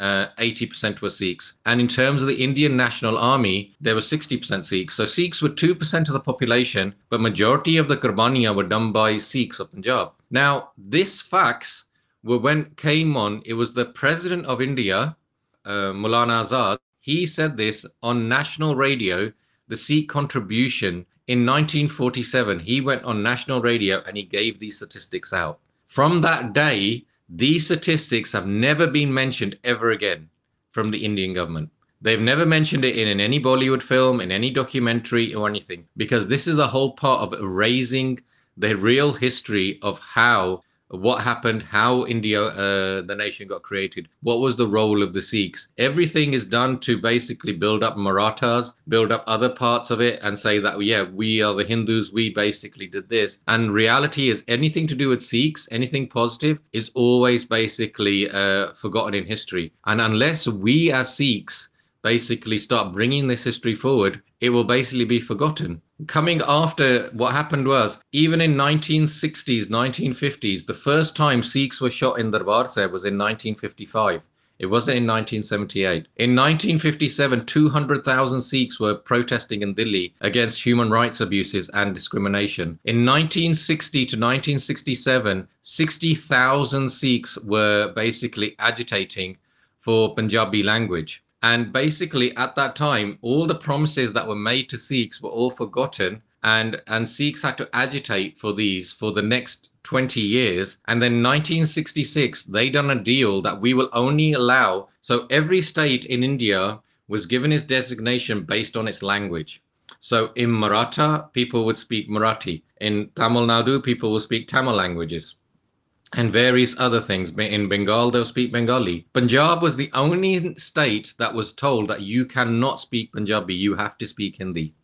uh, 80% were Sikhs. And in terms of the Indian National Army, there were 60% Sikhs. So Sikhs were 2% of the population, but majority of the Qurbaniya were done by Sikhs of Punjab. Now, this facts were when came on, it was the president of India, uh, Maulana Azad, he said this on national radio, the Sikh contribution in 1947. He went on national radio and he gave these statistics out. From that day, these statistics have never been mentioned ever again from the Indian government. They've never mentioned it in, in any Bollywood film, in any documentary or anything, because this is a whole part of erasing the real history of how what happened, how India, uh, the nation got created, what was the role of the Sikhs. Everything is done to basically build up Marathas, build up other parts of it, and say that, yeah, we are the Hindus, we basically did this. And reality is anything to do with Sikhs, anything positive, is always basically uh, forgotten in history. And unless we as Sikhs basically start bringing this history forward, it will basically be forgotten. Coming after what happened was, even in 1960s, 1950s, the first time Sikhs were shot in Darbar Sahib was in 1955. It wasn't in 1978. In 1957, 200,000 Sikhs were protesting in Delhi against human rights abuses and discrimination. In 1960 to 1967, 60,000 Sikhs were basically agitating for Punjabi language. And basically, at that time, all the promises that were made to Sikhs were all forgotten. And, and Sikhs had to agitate for these for the next 20 years. And then 1966, they done a deal that we will only allow. So every state in India was given its designation based on its language. So in Maratha, people would speak Marathi. In Tamil Nadu, people will speak Tamil languages and various other things. In Bengal, they'll speak Bengali. Punjab was the only state that was told that you cannot speak Punjabi, you have to speak Hindi,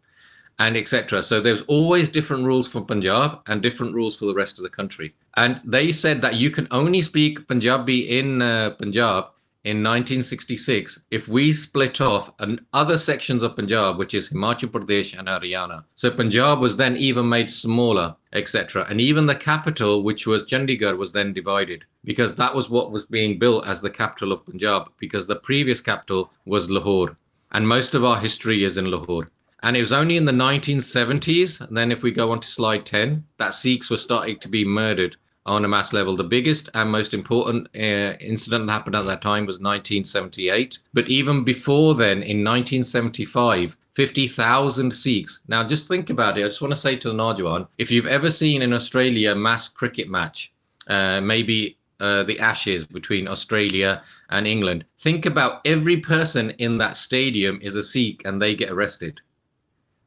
and etc. So there's always different rules for Punjab and different rules for the rest of the country. And they said that you can only speak Punjabi in uh, Punjab in 1966 if we split off an other sections of Punjab, which is Himachal Pradesh and Haryana. So Punjab was then even made smaller, etc. And even the capital, which was Chandigarh, was then divided because that was what was being built as the capital of Punjab because the previous capital was Lahore. And most of our history is in Lahore. And it was only in the 1970s, and then if we go on to slide 10, that Sikhs were starting to be murdered on a mass level. The biggest and most important uh, incident that happened at that time was 1978. But even before then, in 1975, 50,000 Sikhs. Now, just think about it. I just want to say to the Najwan, if you've ever seen in Australia a mass cricket match, uh, maybe uh, the Ashes between Australia and England. Think about every person in that stadium is a Sikh and they get arrested.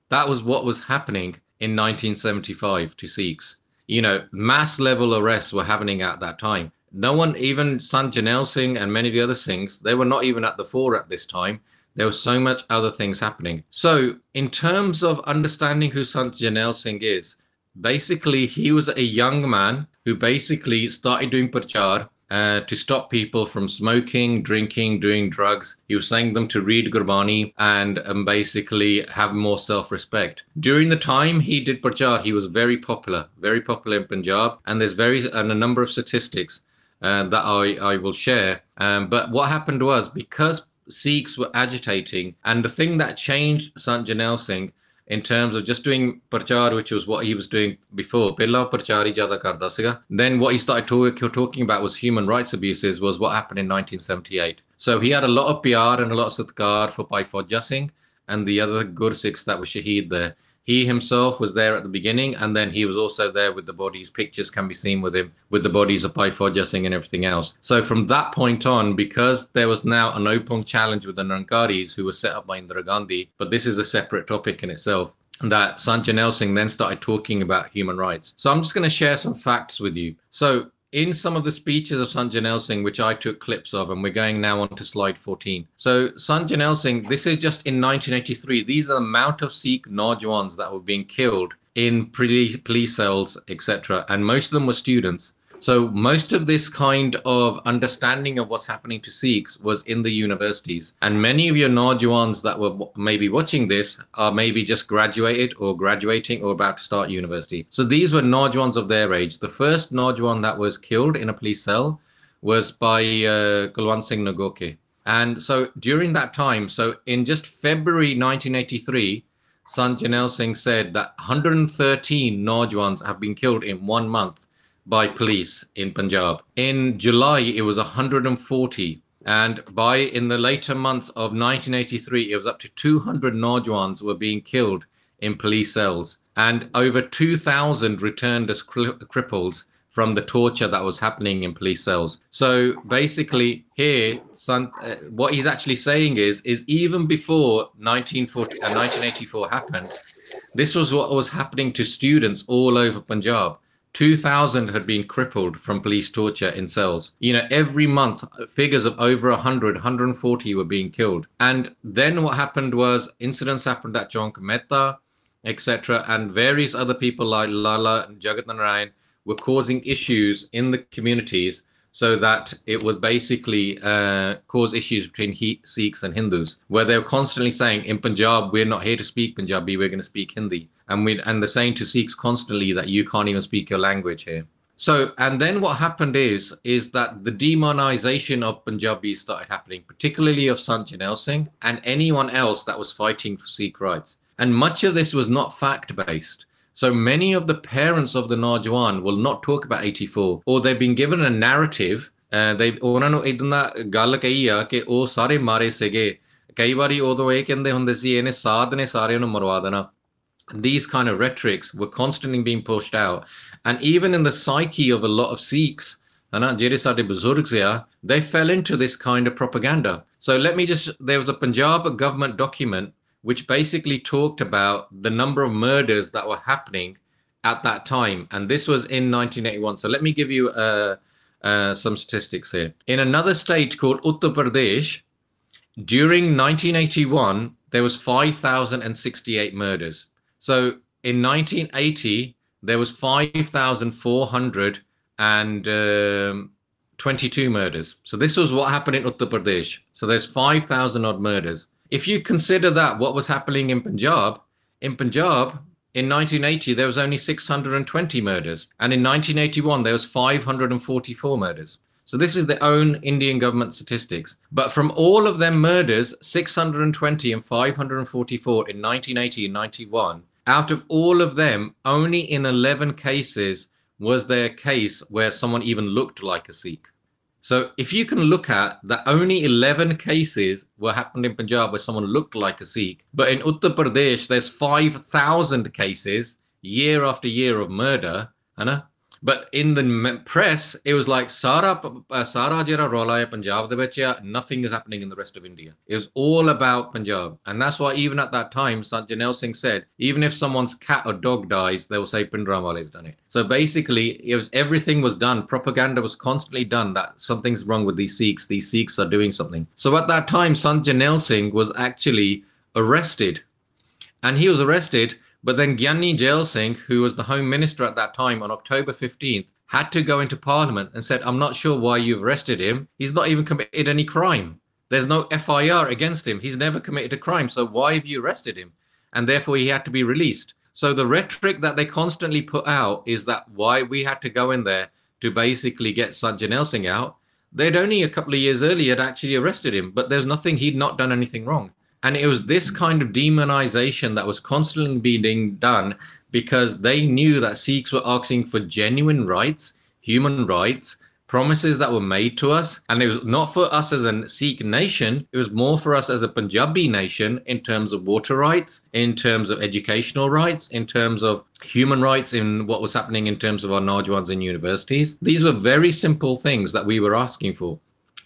That was what was happening in 1975 to Sikhs. You know, mass level arrests were happening at that time. No one, even Sant Jarnail Singh and many of the other Singhs, they were not even at the fore at this time. There was so much other things happening. So, in terms of understanding who Sant Jarnail Singh is, basically he was a young man who basically started doing prachar uh, to stop people from smoking, drinking, doing drugs. He was saying them to read Gurbani and um, basically have more self-respect. During the time he did prachar, he was very popular, very popular in Punjab, and there's very and a number of statistics uh, that I, I will share. Um, but what happened was because Sikhs were agitating, and the thing that changed Sant Jarnail Singh in terms of just doing prachar, which was what he was doing before. Pehla prachar hi karda siga. Then what he started talk, talking about was human rights abuses, was what happened in 1978. So he had a lot of PR and a lot of satkar for Bhai Fauja Singh and the other Gursikhs that were shaheed there. He himself was there at the beginning, and then he was also there with the bodies. Pictures can be seen with him with the bodies of Fauja Singh and everything else. So from that point on, because there was now an open challenge with the Nirankaris who were set up by Indira Gandhi, but this is a separate topic in itself that Sanjay Singh then started talking about human rights. So I'm just going to share some facts with you. So in some of the speeches of Sant Jarnail Singh, which I took clips of, and we're going now on to slide 14. So Sant Jarnail Singh, this is just in 1983. These are the amount of Sikh Najwans that were being killed in police cells, etc. And most of them were students. So most of this kind of understanding of what's happening to Sikhs was in the universities. And many of your Najwans that were maybe watching this are maybe just graduated or graduating or about to start university. So these were Najwans of their age. The first Najwan that was killed in a police cell was by uh, Kulwant Singh Nagoke. And so during that time, so in just February 1983, Sant Jarnail Singh said that 113 Najwans have been killed in one month by police in Punjab. In July, it was 140. And by in the later months of 1983, it was up to 200 Najwans were being killed in police cells. And over 2,000 returned as cri- cripples from the torture that was happening in police cells. So basically, here, uh, what he's actually saying is, is even before 1940, uh, 1984 happened, this was what was happening to students all over Punjab. 2,000 had been crippled from police torture in cells. You know, every month, figures of over 100, 140 were being killed. And then what happened was incidents happened at Chowk Mehta, etc., and various other people like Lala and Jagat Narayan were causing issues in the communities so that it would basically uh, cause issues between he- Sikhs and Hindus, where they were constantly saying, in Punjab, we're not here to speak Punjabi, we're going to speak Hindi and we and they're saying to Sikhs constantly that you can't even speak your language here. So and then what happened is is that the demonization of Punjabi started happening, particularly of Sant Jarnail Singh and anyone else that was fighting for Sikh rights. And much of this was not fact based. So many of the parents of the Najwan will not talk about 84, or they've been given a narrative. Uh, they these kind of rhetorics were constantly being pushed out. And even in the psyche of a lot of Sikhs, they fell into this kind of propaganda. So let me just, there was a Punjab government document which basically talked about the number of murders that were happening at that time. And this was in 1981. So let me give you uh, uh, some statistics here. In another state called Uttar Pradesh, during 1981, there was 5,068 murders. So in 1980, there was 5,422 um, murders. So this was what happened in Uttar Pradesh. So there's 5,000 odd murders. If you consider that what was happening in Punjab, in Punjab in 1980 there was only 620 murders, and in 1981 there was 544 murders. So this is the own Indian government statistics. But from all of them murders, 620 and 544 in 1980 and 91, out of all of them, only in 11 cases was there a case where someone even looked like a Sikh. So if you can look at that only 11 cases were happened in Punjab where someone looked like a Sikh, but in Uttar Pradesh, there's 5,000 cases year after year of murder, Anna, But in the press, it was like Sara uh, Sara jera rola Punjab de nothing is happening in the rest of India. It was all about Punjab. And that's why even at that time, Jarnail Singh said, even if someone's cat or dog dies, they will say Bhindranwale has done it. So basically, it was everything was done. Propaganda was constantly done that something's wrong with these Sikhs. These Sikhs are doing something. So at that time, Jarnail Singh was actually arrested. And he was arrested but then Giani Zail Singh, who was the Home Minister at that time on October 15th, had to go into Parliament and said, I'm not sure why you've arrested him. He's not even committed any crime. There's no FIR against him. He's never committed a crime. So why have you arrested him? And therefore he had to be released. So the rhetoric that they constantly put out is that why we had to go in there to basically get Sant Jarnail Singh out. They'd only a couple of years earlier had actually arrested him, but there's nothing, he'd not done anything wrong. And it was this kind of demonization that was constantly being done because they knew that Sikhs were asking for genuine rights, human rights, promises that were made to us. And it was not for us as a Sikh nation, it was more for us as a Punjabi nation in terms of water rights, in terms of educational rights, in terms of human rights, in what was happening in terms of our Najwans in universities. These were very simple things that we were asking for.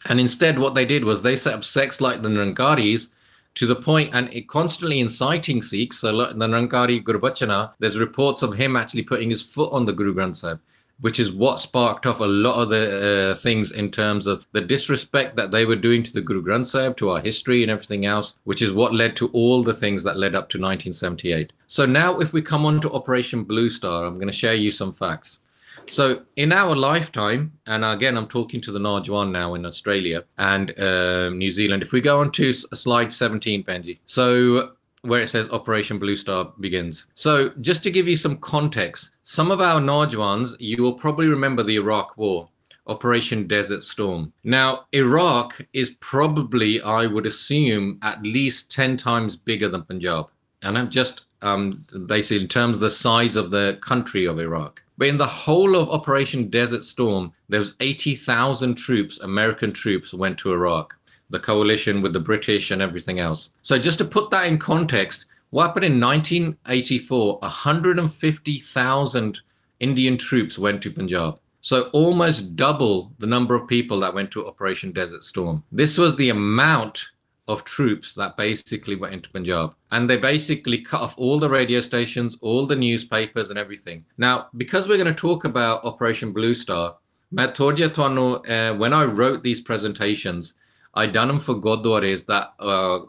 And instead, what they did was they set up sects like the Nirankaris to the point and it constantly inciting Sikhs. So the Nirankari Gurbachana, there's reports of him actually putting his foot on the Guru Granth Sahib, which is what sparked off a lot of the uh, things in terms of the disrespect that they were doing to the Guru Granth Sahib, to our history and everything else, which is what led to all the things that led up to 1978. So now if we come on to Operation Blue Star, I'm going to share you some facts. So in our lifetime, and again, I'm talking to the Najwan now in Australia and uh, New Zealand. If we go on to slide 17, Benji. So where it says Operation Blue Star begins. So just to give you some context, some of our Najwans, you will probably remember the Iraq War. Operation Desert Storm. Now, Iraq is probably, I would assume, at least 10 times bigger than Punjab. And I'm just um, basically in terms of the size of the country of Iraq. But in the whole of Operation Desert Storm, there was 80,000 troops, American troops, went to Iraq. The coalition with the British and everything else. So just to put that in context, what happened in 1984? 150,000 Indian troops went to Punjab. So almost double the number of people that went to Operation Desert Storm. This was the amount of troops that basically went into Punjab. And they basically cut off all the radio stations, all the newspapers, and everything. Now, because we're going to talk about Operation Blue Star, Matt uh, when I wrote these presentations, I done them for Gurdwaras that uh,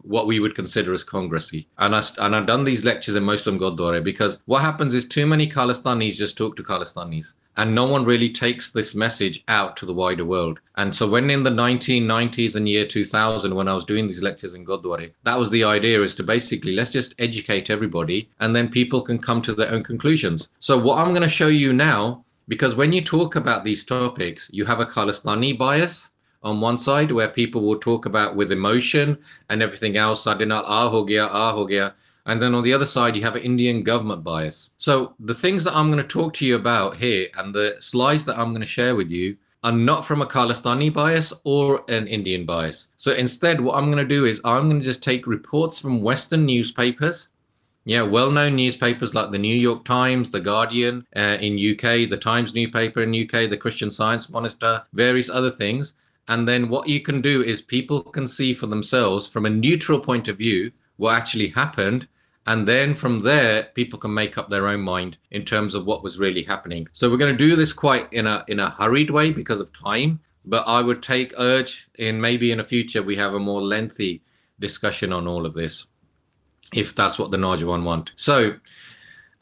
what we would consider as congressy, and I and I've done these lectures in Muslim Gurdwara because what happens is too many Khalistanis just talk to Khalistanis, and no one really takes this message out to the wider world. And so when in the 1990s and year 2000, when I was doing these lectures in Gurdwara, that was the idea: is to basically let's just educate everybody, and then people can come to their own conclusions. So what I'm going to show you now because when you talk about these topics, you have a Khalistani bias on one side where people will talk about with emotion and everything else, Sadinal ah ho gaya, ah ho gaya. And then on the other side, you have an Indian government bias. So the things that I'm going to talk to you about here and the slides that I'm going to share with you are not from a Khalistani bias or an Indian bias. So instead, what I'm going to do is I'm going to just take reports from Western newspapers. Yeah, well-known newspapers like the New York Times, the Guardian uh, in UK, the Times newspaper in UK, the Christian Science Monitor, various other things, and then what you can do is people can see for themselves from a neutral point of view what actually happened. And then from there, people can make up their own mind in terms of what was really happening. So we're going to do this quite in a in a hurried way because of time. But I would take urge in maybe in the future we have a more lengthy discussion on all of this, if that's what the Najwan want. So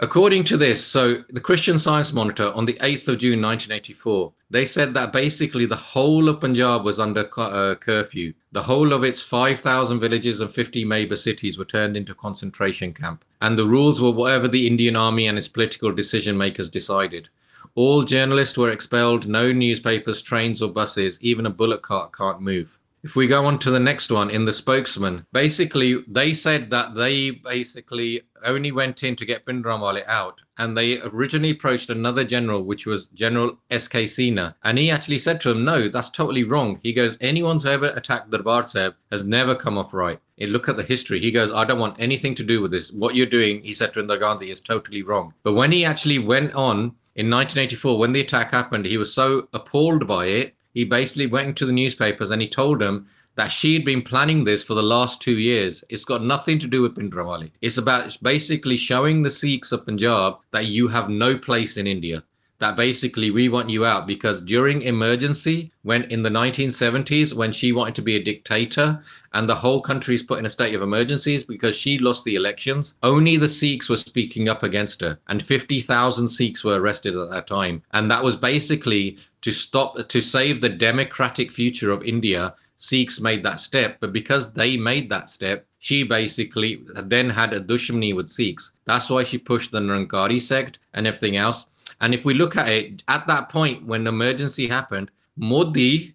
According to this, so the Christian Science Monitor on the 8th of June 1984, they said that basically the whole of Punjab was under uh, curfew. The whole of its 5,000 villages and 50 major cities were turned into concentration camp. And the rules were whatever the Indian army and its political decision makers decided. All journalists were expelled, no newspapers, trains or buses, even a bullock cart can't move. If we go on to the next one in the spokesman, basically they said that they basically only went in to get Bhindranwale out. And they originally approached another general, which was General S.K. Sinha. And he actually said to him, no, that's totally wrong. He goes, anyone who's ever attacked Darbar Sahib has never come off right. Look at the history. He goes, I don't want anything to do with this. What you're doing, he said to Indira Gandhi, is totally wrong. But when he actually went on in 1984 when the attack happened, he was so appalled by it, he basically went into the newspapers and he told them that she'd been planning this for the last two years. It's got nothing to do with Bhindranwale. It's about basically showing the Sikhs of Punjab that you have no place in India. That basically we want you out because during emergency, when in the 1970s, when she wanted to be a dictator and the whole country is put in a state of emergencies because she lost the elections, only the Sikhs were speaking up against her, and 50,000 Sikhs were arrested at that time. And that was basically to stop, to save the democratic future of India Sikhs made that step, but because they made that step, she basically then had a dushmani with Sikhs. That's why she pushed the Nirankari sect and everything else. And if we look at it, at that point when the emergency happened, Modi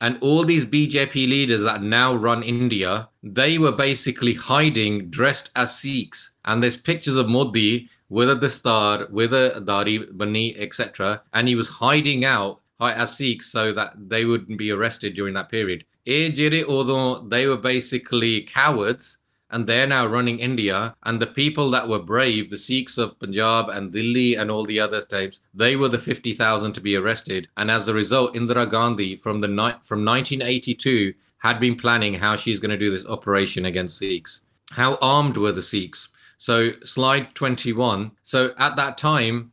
and all these BJP leaders that now run India, they were basically hiding dressed as Sikhs. And there's pictures of Modi with a dastar, with a dari, bani, etc. And he was hiding out as Sikhs so that they wouldn't be arrested during that period. They were basically cowards and they're now running India, and the people that were brave, the Sikhs of Punjab and Delhi and all the other states, they were the 50,000 to be arrested. And as a result, Indira Gandhi from the ni- from 1982 had been planning how she's going to do this operation against Sikhs. How armed were the Sikhs? So slide 21. So at that time,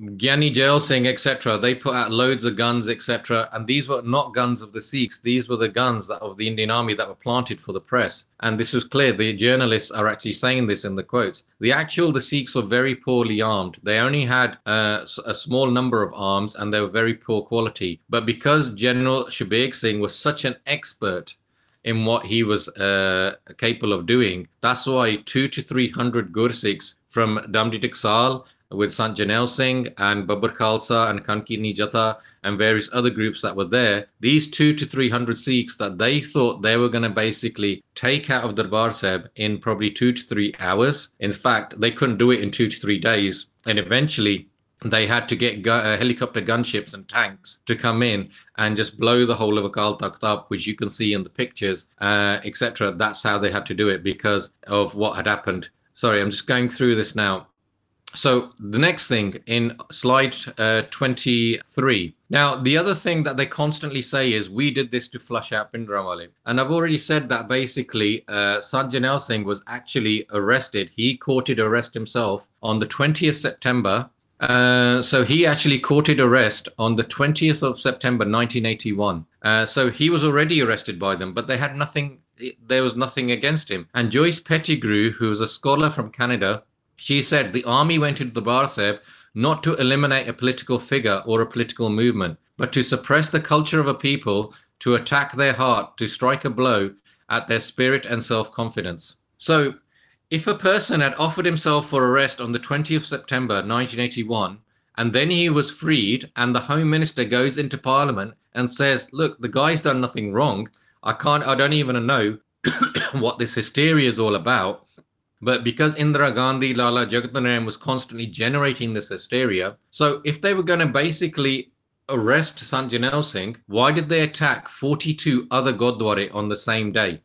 Giani Zail Singh, etc., they put out loads of guns, etc. And these were not guns of the Sikhs. These were the guns of the Indian army that were planted for the press. And this was clear. The journalists are actually saying this in the quotes. The actual, the Sikhs were very poorly armed. They only had uh, a small number of arms and they were very poor quality. But because General Shabeg Singh was such an expert in what he was uh, capable of doing, that's why two to three hundred Gursikhs from Damdami Taksal with Sant Jarnail Singh and Babbar Khalsa and Kankini Jatha and various other groups that were there, these two to 300 Sikhs that they thought they were going to basically take out of Darbar Sahib in probably two to three hours. In fact, they couldn't do it in two to three days. And eventually, they had to get gu- uh, helicopter gunships and tanks to come in and just blow the whole of Akal Takht up, which you can see in the pictures, uh, etc. That's how they had to do it because of what had happened. Sorry, I'm just going through this now so the next thing in slide uh, 23 now the other thing that they constantly say is we did this to flush out Bhindranwale and i've already said that basically uh, Sant Jarnail Singh was actually arrested. He courted arrest himself on the 20th september. Uh, so he actually courted arrest on the 20th of september 1981 uh, so he was already arrested by them but they had nothing there was nothing against him. And joyce pettigrew who was a scholar from canada she said the army went into the Sahib not to eliminate a political figure or a political movement, but to suppress the culture of a people, to attack their heart, to strike a blow at their spirit and self confidence. So, if a person had offered himself for arrest on the 20th of September 1981, and then he was freed, and the Home Minister goes into Parliament and says, Look, the guy's done nothing wrong. I can't, I don't even know what this hysteria is all about. But because Indira Gandhi, Lala Jagatnarayan was constantly generating this hysteria, so if they were going to basically arrest Sant Jarnail Singh, why did they attack 42 other Gurdwara on the same day?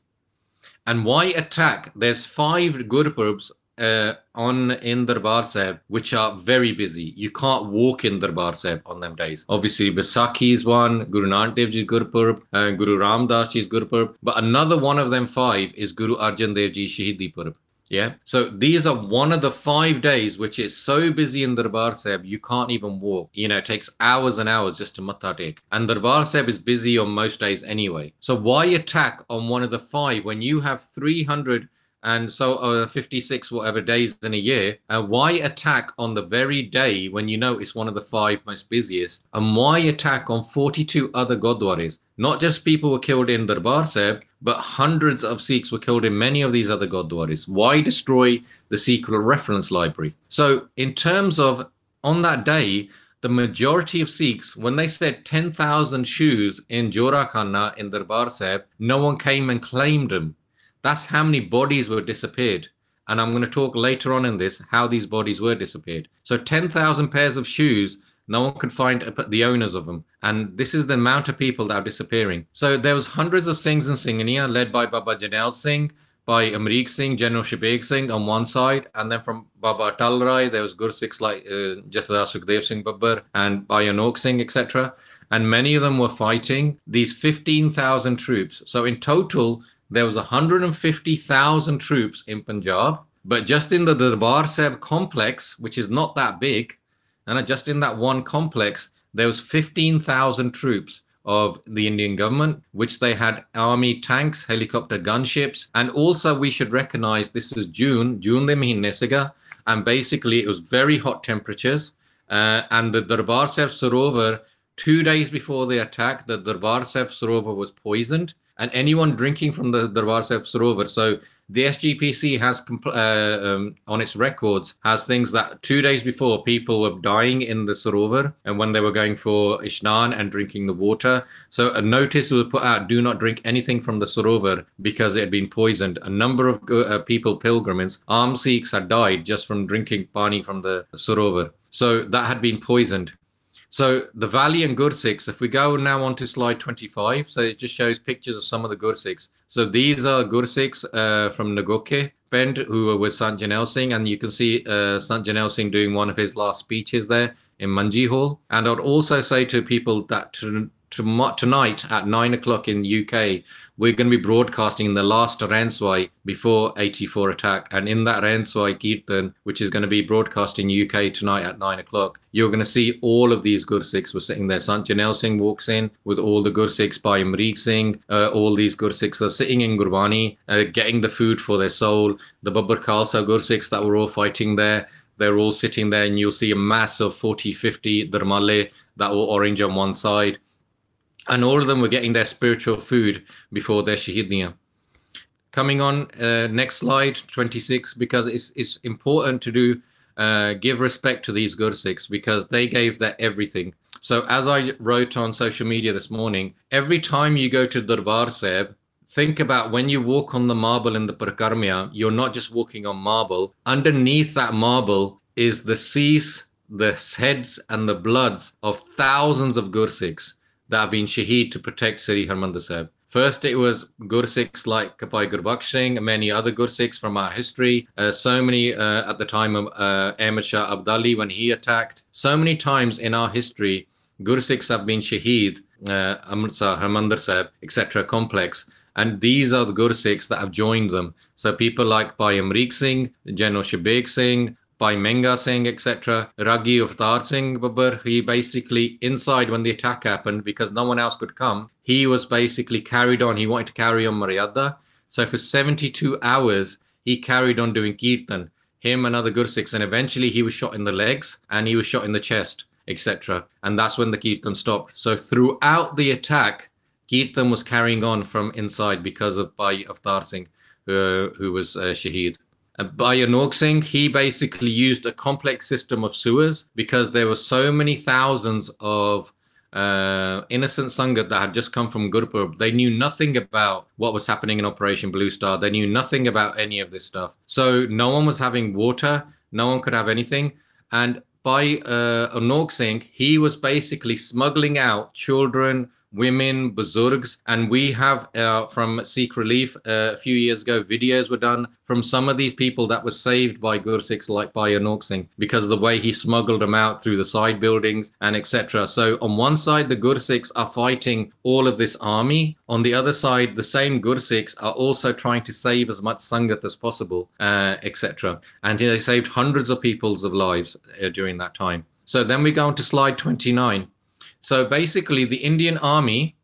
And why attack? There's five Gurpurabs uh, on in Darbar which are very busy. You can't walk in Darbar on them days. Obviously, Vaisakhi is one, Guru Nanak Dev Ji's Gurpurab, uh, Guru Ram Das Ji's Gurpurb, but another one of them five is Guru Arjan Dev Ji Shahidi Purab. Yeah. So these are one of the five days which is so busy in Darbar Sahib, you can't even walk. You know, it takes hours and hours just to Matha take. And Darbar Sahib is busy on most days anyway. So why attack on one of the five when you have 300 and so uh, 56 whatever days in a year. And why attack on the very day when you know it's one of the five most busiest? And why attack on 42 other Gurdwaras? Not just people were killed in darbar sahib but hundreds of sikhs were killed in many of these other Gurdwaras. Why destroy the secret reference library? So in terms of on that day the majority of Sikhs, when they said 10,000 shoes in Jora Khana in Darbar Sahib, no one came and claimed them that's how many bodies were disappeared. And I'm going to talk later on in this how these bodies were disappeared. So 10,000 pairs of shoes, no one could find the owners of them. And this is the amount of people that are disappearing. So there was hundreds of Singhs and Singhania led by Baba Jarnail Singh, Bhai Amrik Singh, General Shabeg Singh on one side, and then from Baba Talrai, there was Gursikhs like uh, Jathedar Sukhdev Singh Babbar and Bhai Anok Singh, etc. And many of them were fighting these 15,000 troops. So in total, there was 150,000 troops in Punjab. But just in the Darbar Sahib complex, which is not that big, and just in that one complex, there was 15,000 troops of the Indian government, which they had army tanks, helicopter gunships, and also we should recognize this is June, June the Mahine and basically it was very hot temperatures. Uh, and the Darbar Sahib Sarovar, two days before the attack, the Darbar Sahib Sarovar was poisoned, and anyone drinking from the Darbar Sahib Sarovar, so the SGPC has uh, um, on its records has things that two days before people were dying in the Sarovar and when they were going for Ishnan and drinking the water. So a notice was put out: do not drink anything from the Sarovar because it had been poisoned. A number of uh, people, pilgrims, armed Sikhs, had died just from drinking pani from the Sarovar. So that had been poisoned. So the valley and Gursikhs, if we go now on to slide 25, so it just shows pictures of some of the Gursikhs. So these are Gursikhs uh, from Nagoke Bend who were with Sant Jarnail Singh, and you can see uh, Sant Jarnail Singh doing one of his last speeches there in Manji Hall. And I'd also say to people that to, tonight at nine o'clock in UK, we're going to be broadcasting the last Renswai before 84 attack. And in that Renswai Kirtan, which is going to be broadcast in UK tonight at nine o'clock, you're going to see all of these Gursikhs were sitting there. Sant Jarnail Singh walks in with all the Gursikhs Bhai Amrik Singh. Uh, all these Gursikhs are sitting in Gurbani, uh, getting the food for their soul. The Babbar Khalsa Gursikhs that were all fighting there, they're all sitting there and you'll see a mass of 40, 50 Dharmale that were orange on one side and all of them were getting their spiritual food before their shahidniya. Coming on uh, next slide, 26, because it's it's important to do uh, give respect to these Gursikhs because they gave their everything. So as I wrote on social media this morning, every time you go to Darbar Sahib, think about when you walk on the marble in the Parikrama, you're not just walking on marble. Underneath that marble is the seas, the heads, and the bloods of thousands of Gursikhs that have been shaheed to protect Sri Harmandir Sahib. First, it was Gursikhs like Kapai Gurbaksh Singh, many other Gursikhs from our history. Uh, so many uh, at the time of uh, Ahmad Shah Abdali when he attacked. So many times in our history, Gursikhs have been shaheed, uh, Amritsar, Harmandir Sahib, etc. complex. And these are the Gursikhs that have joined them. So people like Bhai Amrik Singh, General Shabeg Singh, Bhai Menga Singh, etc. Ragi Avtar Singh Babbar, he basically, inside when the attack happened, because no one else could come, he was basically carried on. He wanted to carry on Maryada. So for 72 hours, he carried on doing Kirtan, him and other Gursikhs, and eventually he was shot in the legs and he was shot in the chest, etc. And that's when the Kirtan stopped. So throughout the attack, Kirtan was carrying on from inside because of Bhai Avtar Singh, uh, who was uh, Shaheed. Anok Singh, he basically used a complex system of sewers because there were so many thousands of uh, innocent Sangat that had just come from Gurpurab. They knew nothing about what was happening in Operation Blue Star. They knew nothing about any of this stuff. So no one was having water. No one could have anything. And by uh, Singh, he was basically smuggling out children, women, Bazurgs. And we have uh, from Sikh Relief uh, a few years ago, videos were done from some of these people that were saved by Gursikhs like Anok Singh because of the way he smuggled them out through the side buildings and etc. So on one side, the Gursikhs are fighting all of this army. On the other side, the same Gursikhs are also trying to save as much Sangat as possible, uh, etc. And they saved hundreds of people's of lives uh, during that time. So then we go on to slide 29. So basically, the Indian army,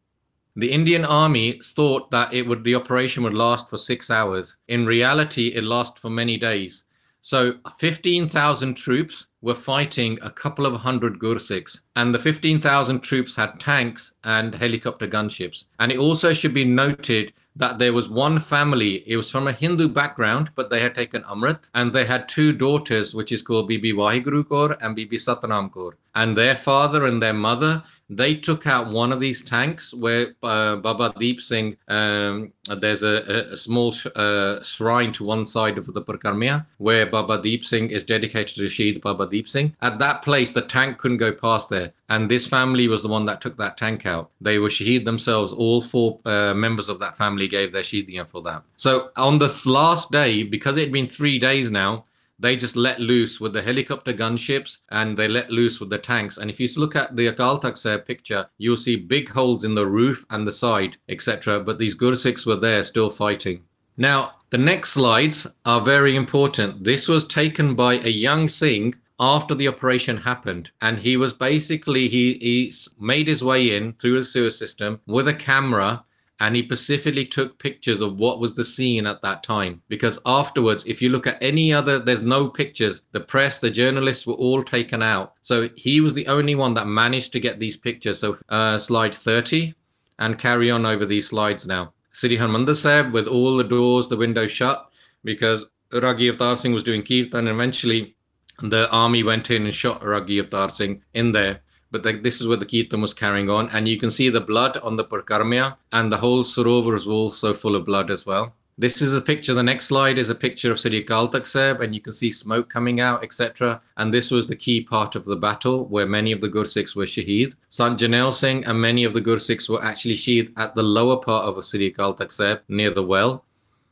the Indian army thought that it would the operation would last for six hours. In reality, it lasted for many days. So 15,000 troops were fighting a couple of hundred Gursikhs, and the 15,000 troops had tanks and helicopter gunships. And it also should be noted that there was one family, it was from a Hindu background, but they had taken Amrit, and they had two daughters, which is called Bibi Waheguru Kaur and Bibi Satnam Kaur. And their father and their mother they took out one of these tanks where uh, Baba Deep Singh, um, there's a, a small sh- uh, shrine to one side of the Parikrama where Baba Deep Singh is dedicated to Shahid Baba Deep Singh. At that place, the tank couldn't go past there. And this family was the one that took that tank out. They were Shahid themselves. All four uh, members of that family gave their Shahidiyan for that. So on the last day, because it had been three days now, they just let loose with the helicopter gunships and they let loose with the tanks. And if you look at the Akal Takht picture, you'll see big holes in the roof and the side, etc. But these Gursikhs were there still fighting. Now, the next slides are very important. This was taken by a young Singh after the operation happened and he was basically he, he made his way in through the sewer system with a camera and he specifically took pictures of what was the scene at that time. Because afterwards if you look at any other there's no pictures. The press the journalists were all taken out. So he was the only one that managed to get these pictures. So uh, slide 30 and carry on over these slides now. Sri Harmandir Sahib with all the doors the windows shut because Ragi Avtar Singh was doing kirtan and eventually the army went in and shot Ragi Avtar Singh in there but the, this is where the kirtan was carrying on. And you can see the blood on the Parikrama, and the whole Sarovar is also full of blood as well. This is a picture. The next slide is a picture of Takht Sahib, and you can see smoke coming out, etc. And this was the key part of the battle where many of the Gursikhs were shaheed. Sant Jarnail Singh and many of the Gursikhs were actually shaheed at the lower part of Takht Sahib near the well.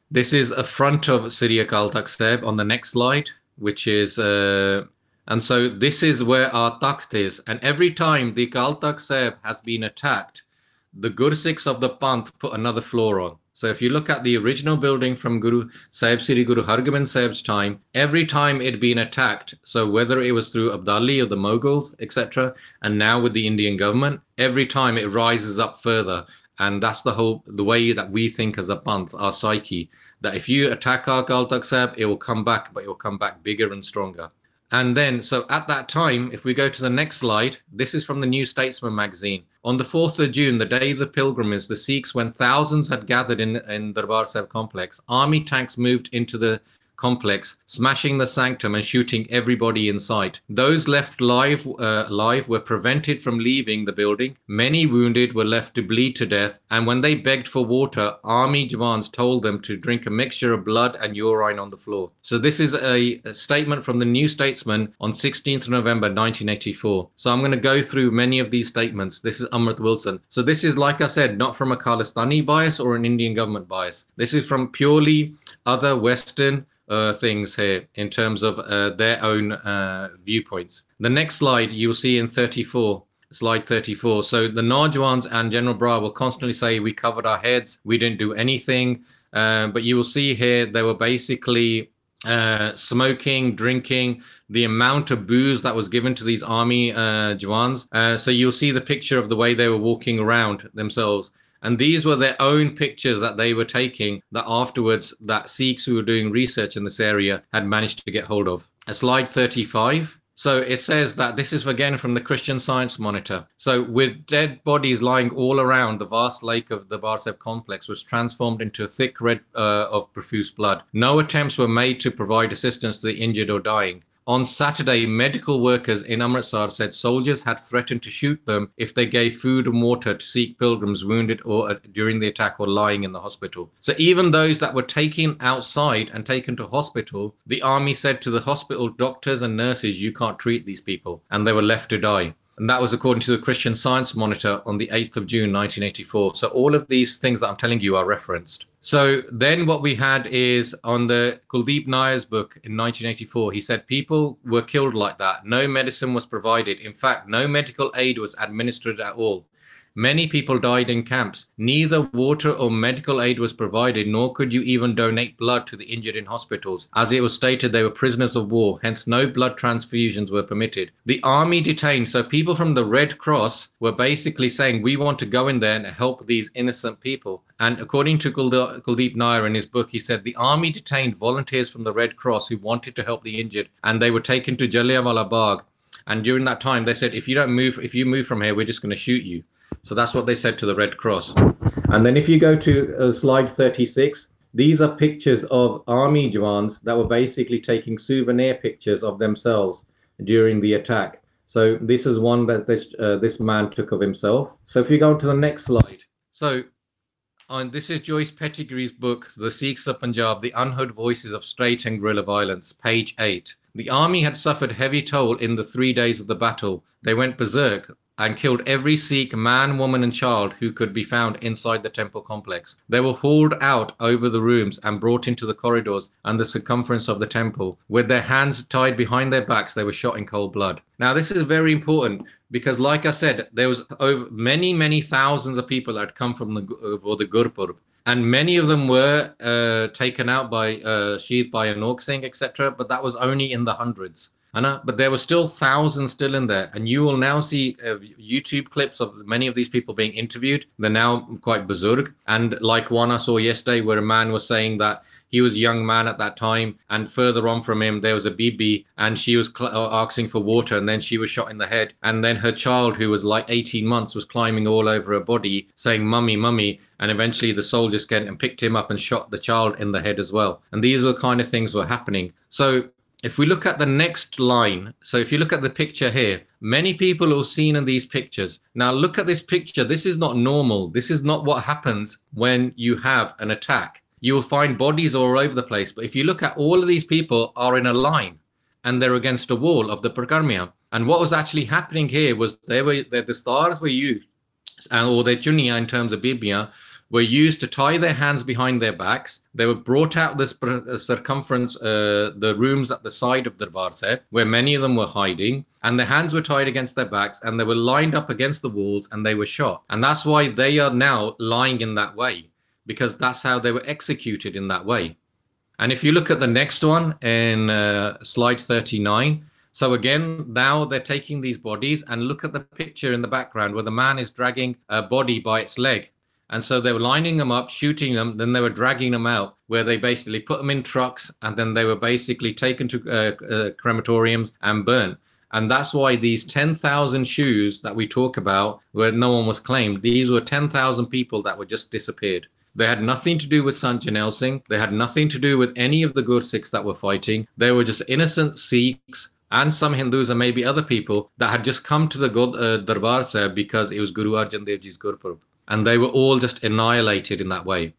This is a front of Takht Sahib on the next slide, which is uh, and so this is where our takht is. And every time the Akal Takht Sahib has been attacked, the Gursikhs of the Panth put another floor on. So if you look at the original building from Guru Sahib Sri Guru Hargobind Sahib's time, every time it had been attacked, so whether it was through Abdali or the Mughals, etc., and now with the Indian government, every time it rises up further. And that's the whole the way that we think as a Panth, our psyche, that if you attack our Akal Takht Sahib, it will come back, but it will come back bigger and stronger. And then, so at that time, if we go to the next slide, this is from the New Statesman magazine. On the 4th of June, the day of the pilgrimage, the Sikhs, when thousands had gathered in, in Darbar Sahib complex, army tanks moved into the complex, smashing the sanctum and shooting everybody in sight. Those left live, uh, alive were prevented from leaving the building. Many wounded were left to bleed to death. And when they begged for water, army jawans told them to drink a mixture of blood and urine on the floor. So this is a, a statement from the New Statesman on 16th November 1984. So I'm going to go through many of these statements. This is Amrit Wilson. So this is, like I said, not from a Khalistani bias or an Indian government bias. This is from purely other Western uh, things here in terms of uh, their own uh, viewpoints. The next slide you'll see in 34, slide 34. So the Najwans and General Brar will constantly say, We covered our heads, we didn't do anything. Uh, but you will see here they were basically uh, smoking, drinking, the amount of booze that was given to these army uh, Jawans. Uh, so you'll see the picture of the way they were walking around themselves. And these were their own pictures that they were taking that afterwards that Sikhs who were doing research in this area had managed to get hold of. A slide 35. So it says that this is again from the Christian Science Monitor. So with dead bodies lying all around, the vast lake of the Bar complex was transformed into a thick red uh, of profuse blood. No attempts were made to provide assistance to the injured or dying. On Saturday, medical workers in Amritsar said soldiers had threatened to shoot them if they gave food and water to Sikh pilgrims wounded or uh, during the attack or lying in the hospital. So even those that were taken outside and taken to hospital, the army said to the hospital doctors and nurses, "You can't treat these people," and they were left to die. And that was according to the Christian Science Monitor on the 8th of June 1984. So all of these things that I'm telling you are referenced. So then what we had is on the Kuldeep Nair's book in 1984, he said people were killed like that. No medicine was provided. In fact, no medical aid was administered at all. Many people died in camps. Neither water or medical aid was provided, nor could you even donate blood to the injured in hospitals. As it was stated, they were prisoners of war, hence, no blood transfusions were permitted. The army detained, so people from the Red Cross were basically saying, We want to go in there and help these innocent people. And according to Kuldeep Nair in his book, he said the army detained volunteers from the Red Cross who wanted to help the injured, and they were taken to Jallianwala Bagh. And during that time, they said, if you don't move, if you move from here, we're just going to shoot you. So that's what they said to the Red Cross. And then if you go to uh, slide 36, these are pictures of army jawans that were basically taking souvenir pictures of themselves during the attack. So this is one that this uh, this man took of himself. So if you go to the next slide, so and this is Joyce Pettigrew's book, The Sikhs of Punjab: The Unheard Voices of State and Guerrilla Violence, page eight. The army had suffered heavy toll in the three days of the battle. They went berserk and killed every Sikh man, woman, and child who could be found inside the temple complex. They were hauled out over the rooms and brought into the corridors and the circumference of the temple. With their hands tied behind their backs, they were shot in cold blood. Now, this is very important because, like I said, there was over many, many thousands of people that had come from the for the Gurpurb. And many of them were uh, taken out by uh, Sheath Bhai Anok Singh, etc. But that was only in the hundreds. Anna, but there were still thousands still in there, and you will now see uh, YouTube clips of many of these people being interviewed. They're now quite berserk, and like one I saw yesterday, where a man was saying that he was a young man at that time, and further on from him there was a bibi, and she was cl- uh, asking for water, and then she was shot in the head, and then her child, who was like 18 months, was climbing all over her body, saying "mummy, mummy," and eventually the soldiers came and picked him up and shot the child in the head as well. And these were the kind of things were happening. So if we look at the next line, so if you look at the picture here, many people are seen in these pictures. Now look at this picture. This is not normal. This is not what happens when you have an attack. You will find bodies all over the place. But if you look at all of these people are in a line and they're against a wall of the Parikrama. And what was actually happening here was they were the stars were used, and or the chunia in terms of Bibia, were used to tie their hands behind their backs. They were brought out this uh, circumference, uh, the rooms at the side of the Darbar where many of them were hiding, and their hands were tied against their backs, and they were lined up against the walls, and they were shot. And that's why they are now lying in that way, because that's how they were executed in that way. And if you look at the next one in uh, slide 39, so again, now they're taking these bodies and look at the picture in the background where the man is dragging a body by its leg. And so they were lining them up, shooting them, then they were dragging them out, where they basically put them in trucks and then they were basically taken to uh, uh, crematoriums and burnt. And that's why these 10,000 shoes that we talk about, where no one was claimed, these were 10,000 people that were just disappeared. They had nothing to do with Sant Jarnail Singh. They had nothing to do with any of the Gursikhs that were fighting. They were just innocent Sikhs and some Hindus and maybe other people that had just come to the God, uh, Darbar Sahib because it was Guru Arjan Dev Ji's Gurpurab and they were all just annihilated in that way.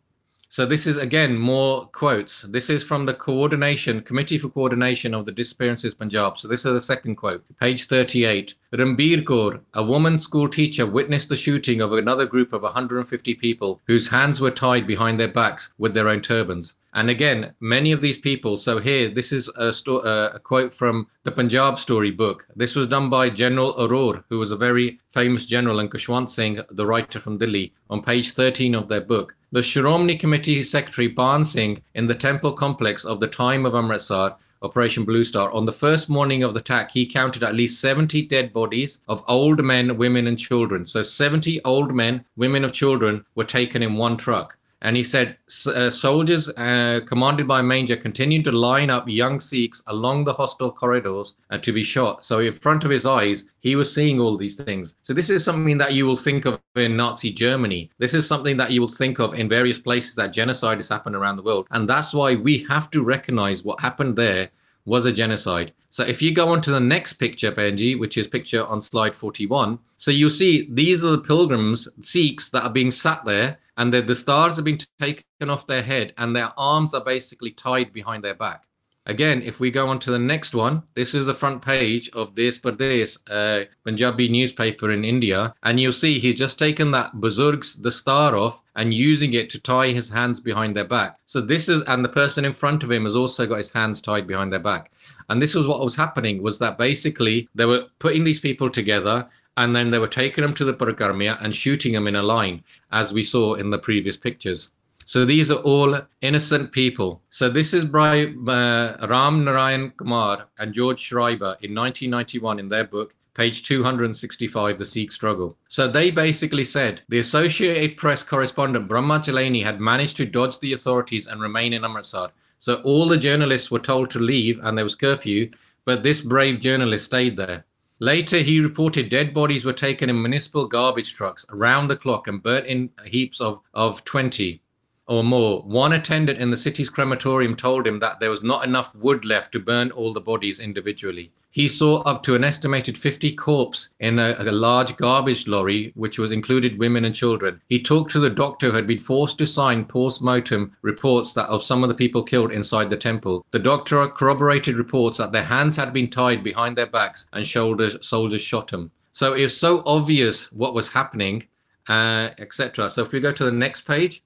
So this is again more quotes. This is from the coordination committee for coordination of the disappearances Punjab. So this is the second quote, page 38. Rambir Kaur, a woman school teacher, witnessed the shooting of another group of 150 people whose hands were tied behind their backs with their own turbans. And again, many of these people. So here, this is a, sto- uh, a quote from the Punjab story book. This was done by General Aror, who was a very famous general, and Khushwant Singh, the writer from Delhi, on page 13 of their book. The Shiromani Committee Secretary Bhan Singh in the temple complex of the time of Amritsar, Operation Blue Star, on the first morning of the attack, he counted at least 70 dead bodies of old men, women, and children. So 70 old men, women, and children were taken in one truck. And he said uh, soldiers uh, commanded by Manger continued to line up young Sikhs along the hostile corridors uh, to be shot. So, in front of his eyes, he was seeing all these things. So, this is something that you will think of in Nazi Germany. This is something that you will think of in various places that genocide has happened around the world. And that's why we have to recognize what happened there was a genocide. So if you go on to the next picture, Benji, which is picture on slide 41, so you see these are the pilgrims, Sikhs, that are being sat there and the, the stars have been taken off their head and their arms are basically tied behind their back. Again, if we go on to the next one, this is the front page of Des Pardes, uh, Punjabi newspaper in India, and you'll see he's just taken that Buzurg's the star off and using it to tie his hands behind their back. So this is, and the person in front of him has also got his hands tied behind their back. And this was what was happening was that basically they were putting these people together and then they were taking them to the Parikrama and shooting them in a line, as we saw in the previous pictures. So these are all innocent people. So this is by uh, Ram Narayan Kumar and George Schreiber in 1991 in their book, page 265, The Sikh Struggle. So they basically said the Associated Press correspondent Brahma Chellaney had managed to dodge the authorities and remain in Amritsar. So all the journalists were told to leave and there was curfew, but this brave journalist stayed there. Later, he reported dead bodies were taken in municipal garbage trucks around the clock and burnt in heaps of, of 20. Or more. One attendant in the city's crematorium told him that there was not enough wood left to burn all the bodies individually. He saw up to an estimated 50 corpses in a, a, large garbage lorry, which was included women and children. He talked to the doctor who had been forced to sign post-mortem reports that of some of the people killed inside the temple. The doctor corroborated reports that their hands had been tied behind their backs and shoulders, soldiers shot them. So it was so obvious what was happening, uh, etc. So if we go to the next page.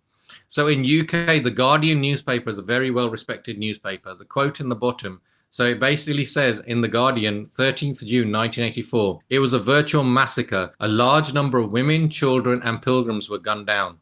So in UK, the Guardian newspaper is a very well respected newspaper. The quote in the bottom so it basically says in The Guardian, 13th June 1984, it was a virtual massacre. A large number of women, children, and pilgrims were gunned down.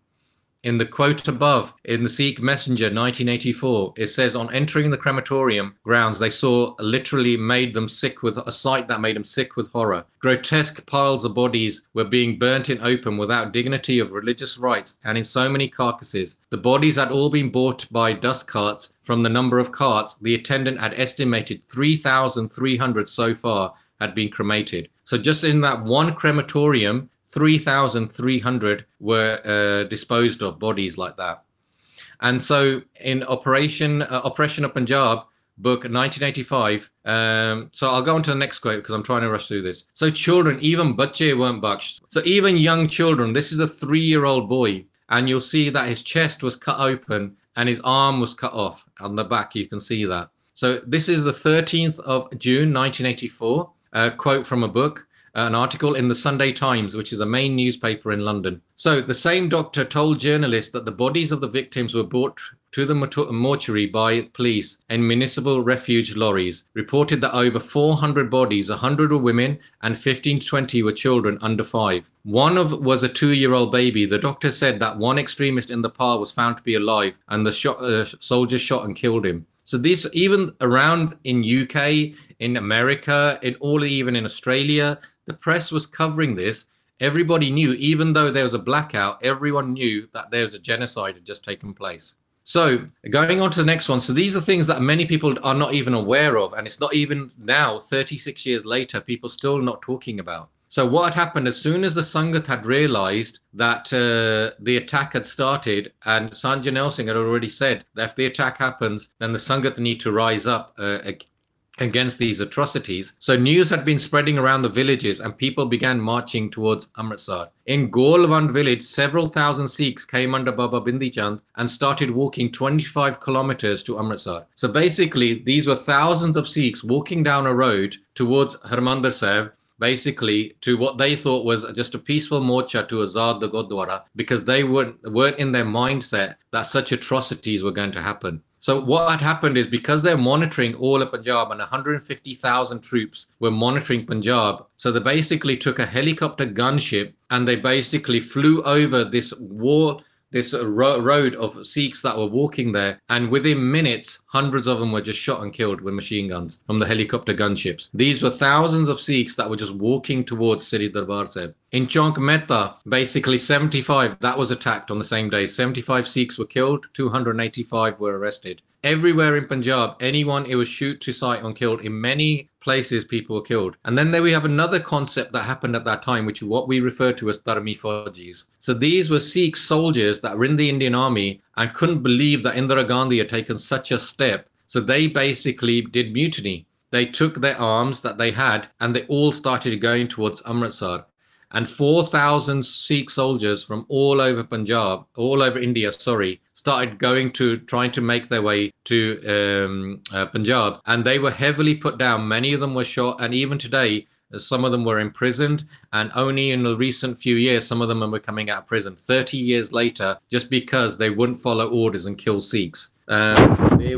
In the quote above, in the Sikh Messenger 1984, it says on entering the crematorium grounds, they saw literally made them sick with a sight that made them sick with horror. Grotesque piles of bodies were being burnt in open without dignity of religious rites and in so many carcasses. The bodies had all been bought by dust carts. From the number of carts, the attendant had estimated 3,300 so far had been cremated. So just in that one crematorium, 3,300 were uh, disposed of bodies like that. And so in Operation uh, Operation of Punjab, book 1985. Um, so I'll go on to the next quote because I'm trying to rush through this. So children, even bache weren't bakshed. So even young children, this is a three-year-old boy, and you'll see that his chest was cut open and his arm was cut off. On the back, you can see that. So this is the 13th of June, 1984. A quote from a book an article in the Sunday Times, which is a main newspaper in London. So the same doctor told journalists that the bodies of the victims were brought to the mortuary by police in municipal refuge lorries, reported that over 400 bodies, 100 were women and 15 to 20 were children under five. One of was a two-year-old baby. The doctor said that one extremist in the pile was found to be alive, and the shot, uh, soldiers shot and killed him. So this even around in UK, in America, in all even in Australia, the press was covering this. Everybody knew, even though there was a blackout, everyone knew that there was a genocide had just taken place. So going on to the next one. So these are things that many people are not even aware of. And it's not even now, 36 years later, people still not talking about. So what had happened as soon as the Sangat had realized that uh, the attack had started and Sant Jarnail Singh had already said that if the attack happens, then the Sangat need to rise up uh, against these atrocities. So news had been spreading around the villages and people began marching towards Amritsar. In Golwand village, several thousand Sikhs came under Baba Bindi Chand and started walking 25 kilometers to Amritsar. So basically, these were thousands of Sikhs walking down a road towards Harmandir Sahib basically to what they thought was just a peaceful morcha to Azad the Gurdwara because they weren't, weren't in their mindset that such atrocities were going to happen. So what had happened is because they're monitoring all of Punjab and 150,000 troops were monitoring Punjab, so they basically took a helicopter gunship and they basically flew over this war this ro- road of Sikhs that were walking there, and within minutes, hundreds of them were just shot and killed with machine guns from the helicopter gunships. These were thousands of Sikhs that were just walking towards Sri Darbar Sahib. In Chowk basically 75, that was attacked on the same day. 75 Sikhs were killed, 285 were arrested. Everywhere in Punjab, anyone it was shoot to sight and killed. In many places, people were killed. And then there we have another concept that happened at that time, which is what we refer to as Dharmi Faujis. So these were Sikh soldiers that were in the Indian army and couldn't believe that Indira Gandhi had taken such a step. So they basically did mutiny. They took their arms that they had and they all started going towards Amritsar and 4,000 Sikh soldiers from all over Punjab, all over India, sorry, started going to trying to make their way to um, uh, Punjab, and they were heavily put down. Many of them were shot, and even today, some of them were imprisoned, and only in the recent few years, some of them were coming out of prison 30 years later, just because they wouldn't follow orders and kill Sikhs. Um,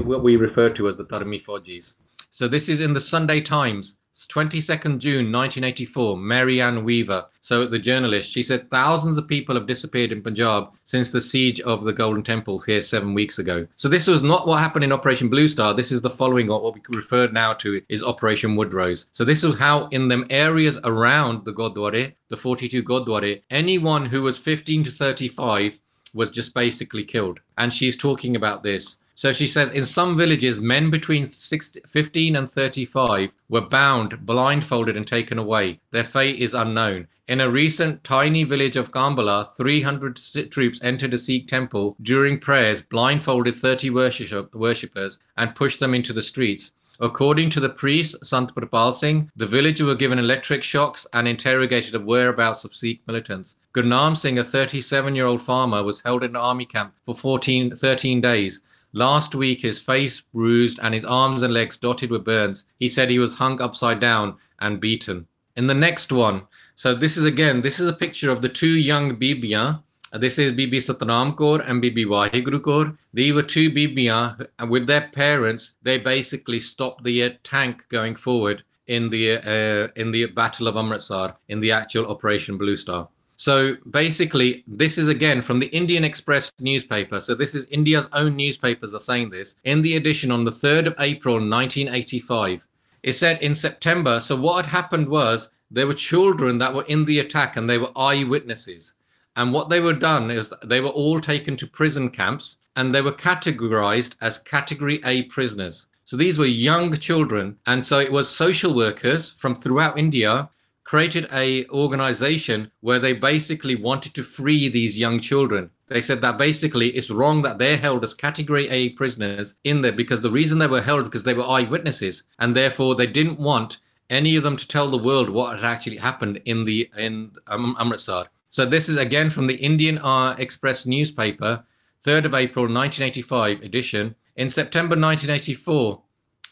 what we refer to as the Dharmi Faujis. So this is in the Sunday Times. 22nd June 1984, Marianne Weaver, so the journalist, she said thousands of people have disappeared in Punjab since the siege of the Golden Temple here seven weeks ago. So this was not what happened in Operation Blue Star. This is the following, what we refer now to is Operation Woodrose. So this is how in them areas around the Gurdwara, the 42 Gurdwara, anyone who was 15 to 35 was just basically killed. And she's talking about this. So she says in some villages, men between 16, 15 and 35 were bound, blindfolded, and taken away. Their fate is unknown. In a recent tiny village of Kambala, 300 troops entered a Sikh temple during prayers, blindfolded 30 worship- worshippers, and pushed them into the streets. According to the priest, Sant Prapal Singh, the villagers were given electric shocks and interrogated the whereabouts of Sikh militants. Gurnam Singh, a 37 year old farmer, was held in an army camp for 14, 13 days. Last week, his face bruised and his arms and legs dotted with burns. He said he was hung upside down and beaten. In the next one, so this is again, this is a picture of the two young Bibiyan this is Bibi Satnam Kaur and Bibi Waheguru Kaur. They were two Bibiyan with their parents. They basically stopped the uh, tank going forward in the uh, in the Battle of Amritsar in the actual Operation Blue Star. So basically, this is again from the Indian Express newspaper. So this is India's own newspapers are saying this in the edition on the 3rd of April 1985. It said in September. So what had happened was there were children that were in the attack and they were eyewitnesses. And what they were done is they were all taken to prison camps and they were categorized as category A prisoners. So these were young children. And so it was social workers from throughout India created a organization where they basically wanted to free these young children. They said that basically it's wrong that they're held as category A prisoners in there because the reason they were held because they were eyewitnesses and therefore they didn't want any of them to tell the world what had actually happened in the in um, Amritsar. So this is again from the Indian uh, Express newspaper, 3rd of April 1985 edition. In September 1984,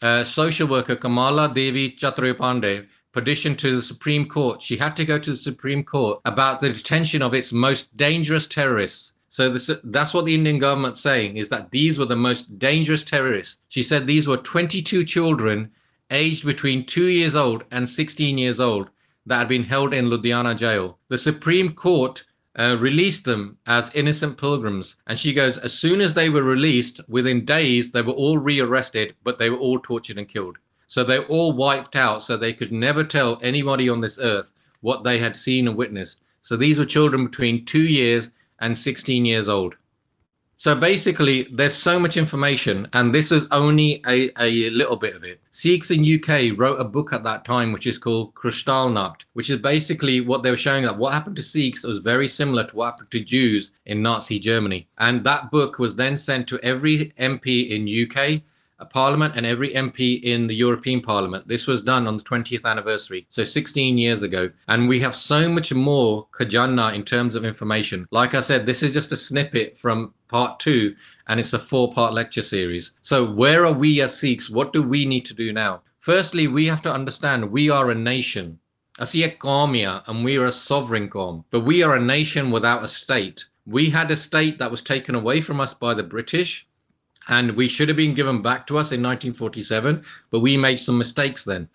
uh, social worker Kamala Devi Chattopadhyay petitioned to the Supreme Court. She had to go to the Supreme Court about the detention of its most dangerous terrorists. So this, that's what the Indian government's saying is that these were the most dangerous terrorists. She said these were 22 children aged between two years old and 16 years old that had been held in Ludhiana jail. The Supreme Court uh, released them as innocent pilgrims. And she goes, as soon as they were released, within days, they were all rearrested, but they were all tortured and killed. So they were all wiped out so they could never tell anybody on this earth what they had seen and witnessed. So these were children between two years and 16 years old. So basically, there's so much information, and this is only a, a little bit of it. Sikhs in UK wrote a book at that time, which is called Kristallnacht, which is basically what they were showing that what happened to Sikhs was very similar to what happened to Jews in Nazi Germany. And that book was then sent to every MP in UK parliament and every MP in the European Parliament. This was done on the 20th anniversary, so 16 years ago. And we have so much more Kajanna in terms of information. Like I said, this is just a snippet from part two, and it's a four part lecture series. So, where are we as Sikhs? What do we need to do now? Firstly, we have to understand we are a nation. I see a qaum and we are a sovereign qaum, but we are a nation without a state. We had a state that was taken away from us by the British and we should have been given back to us in 1947 but we made some mistakes then.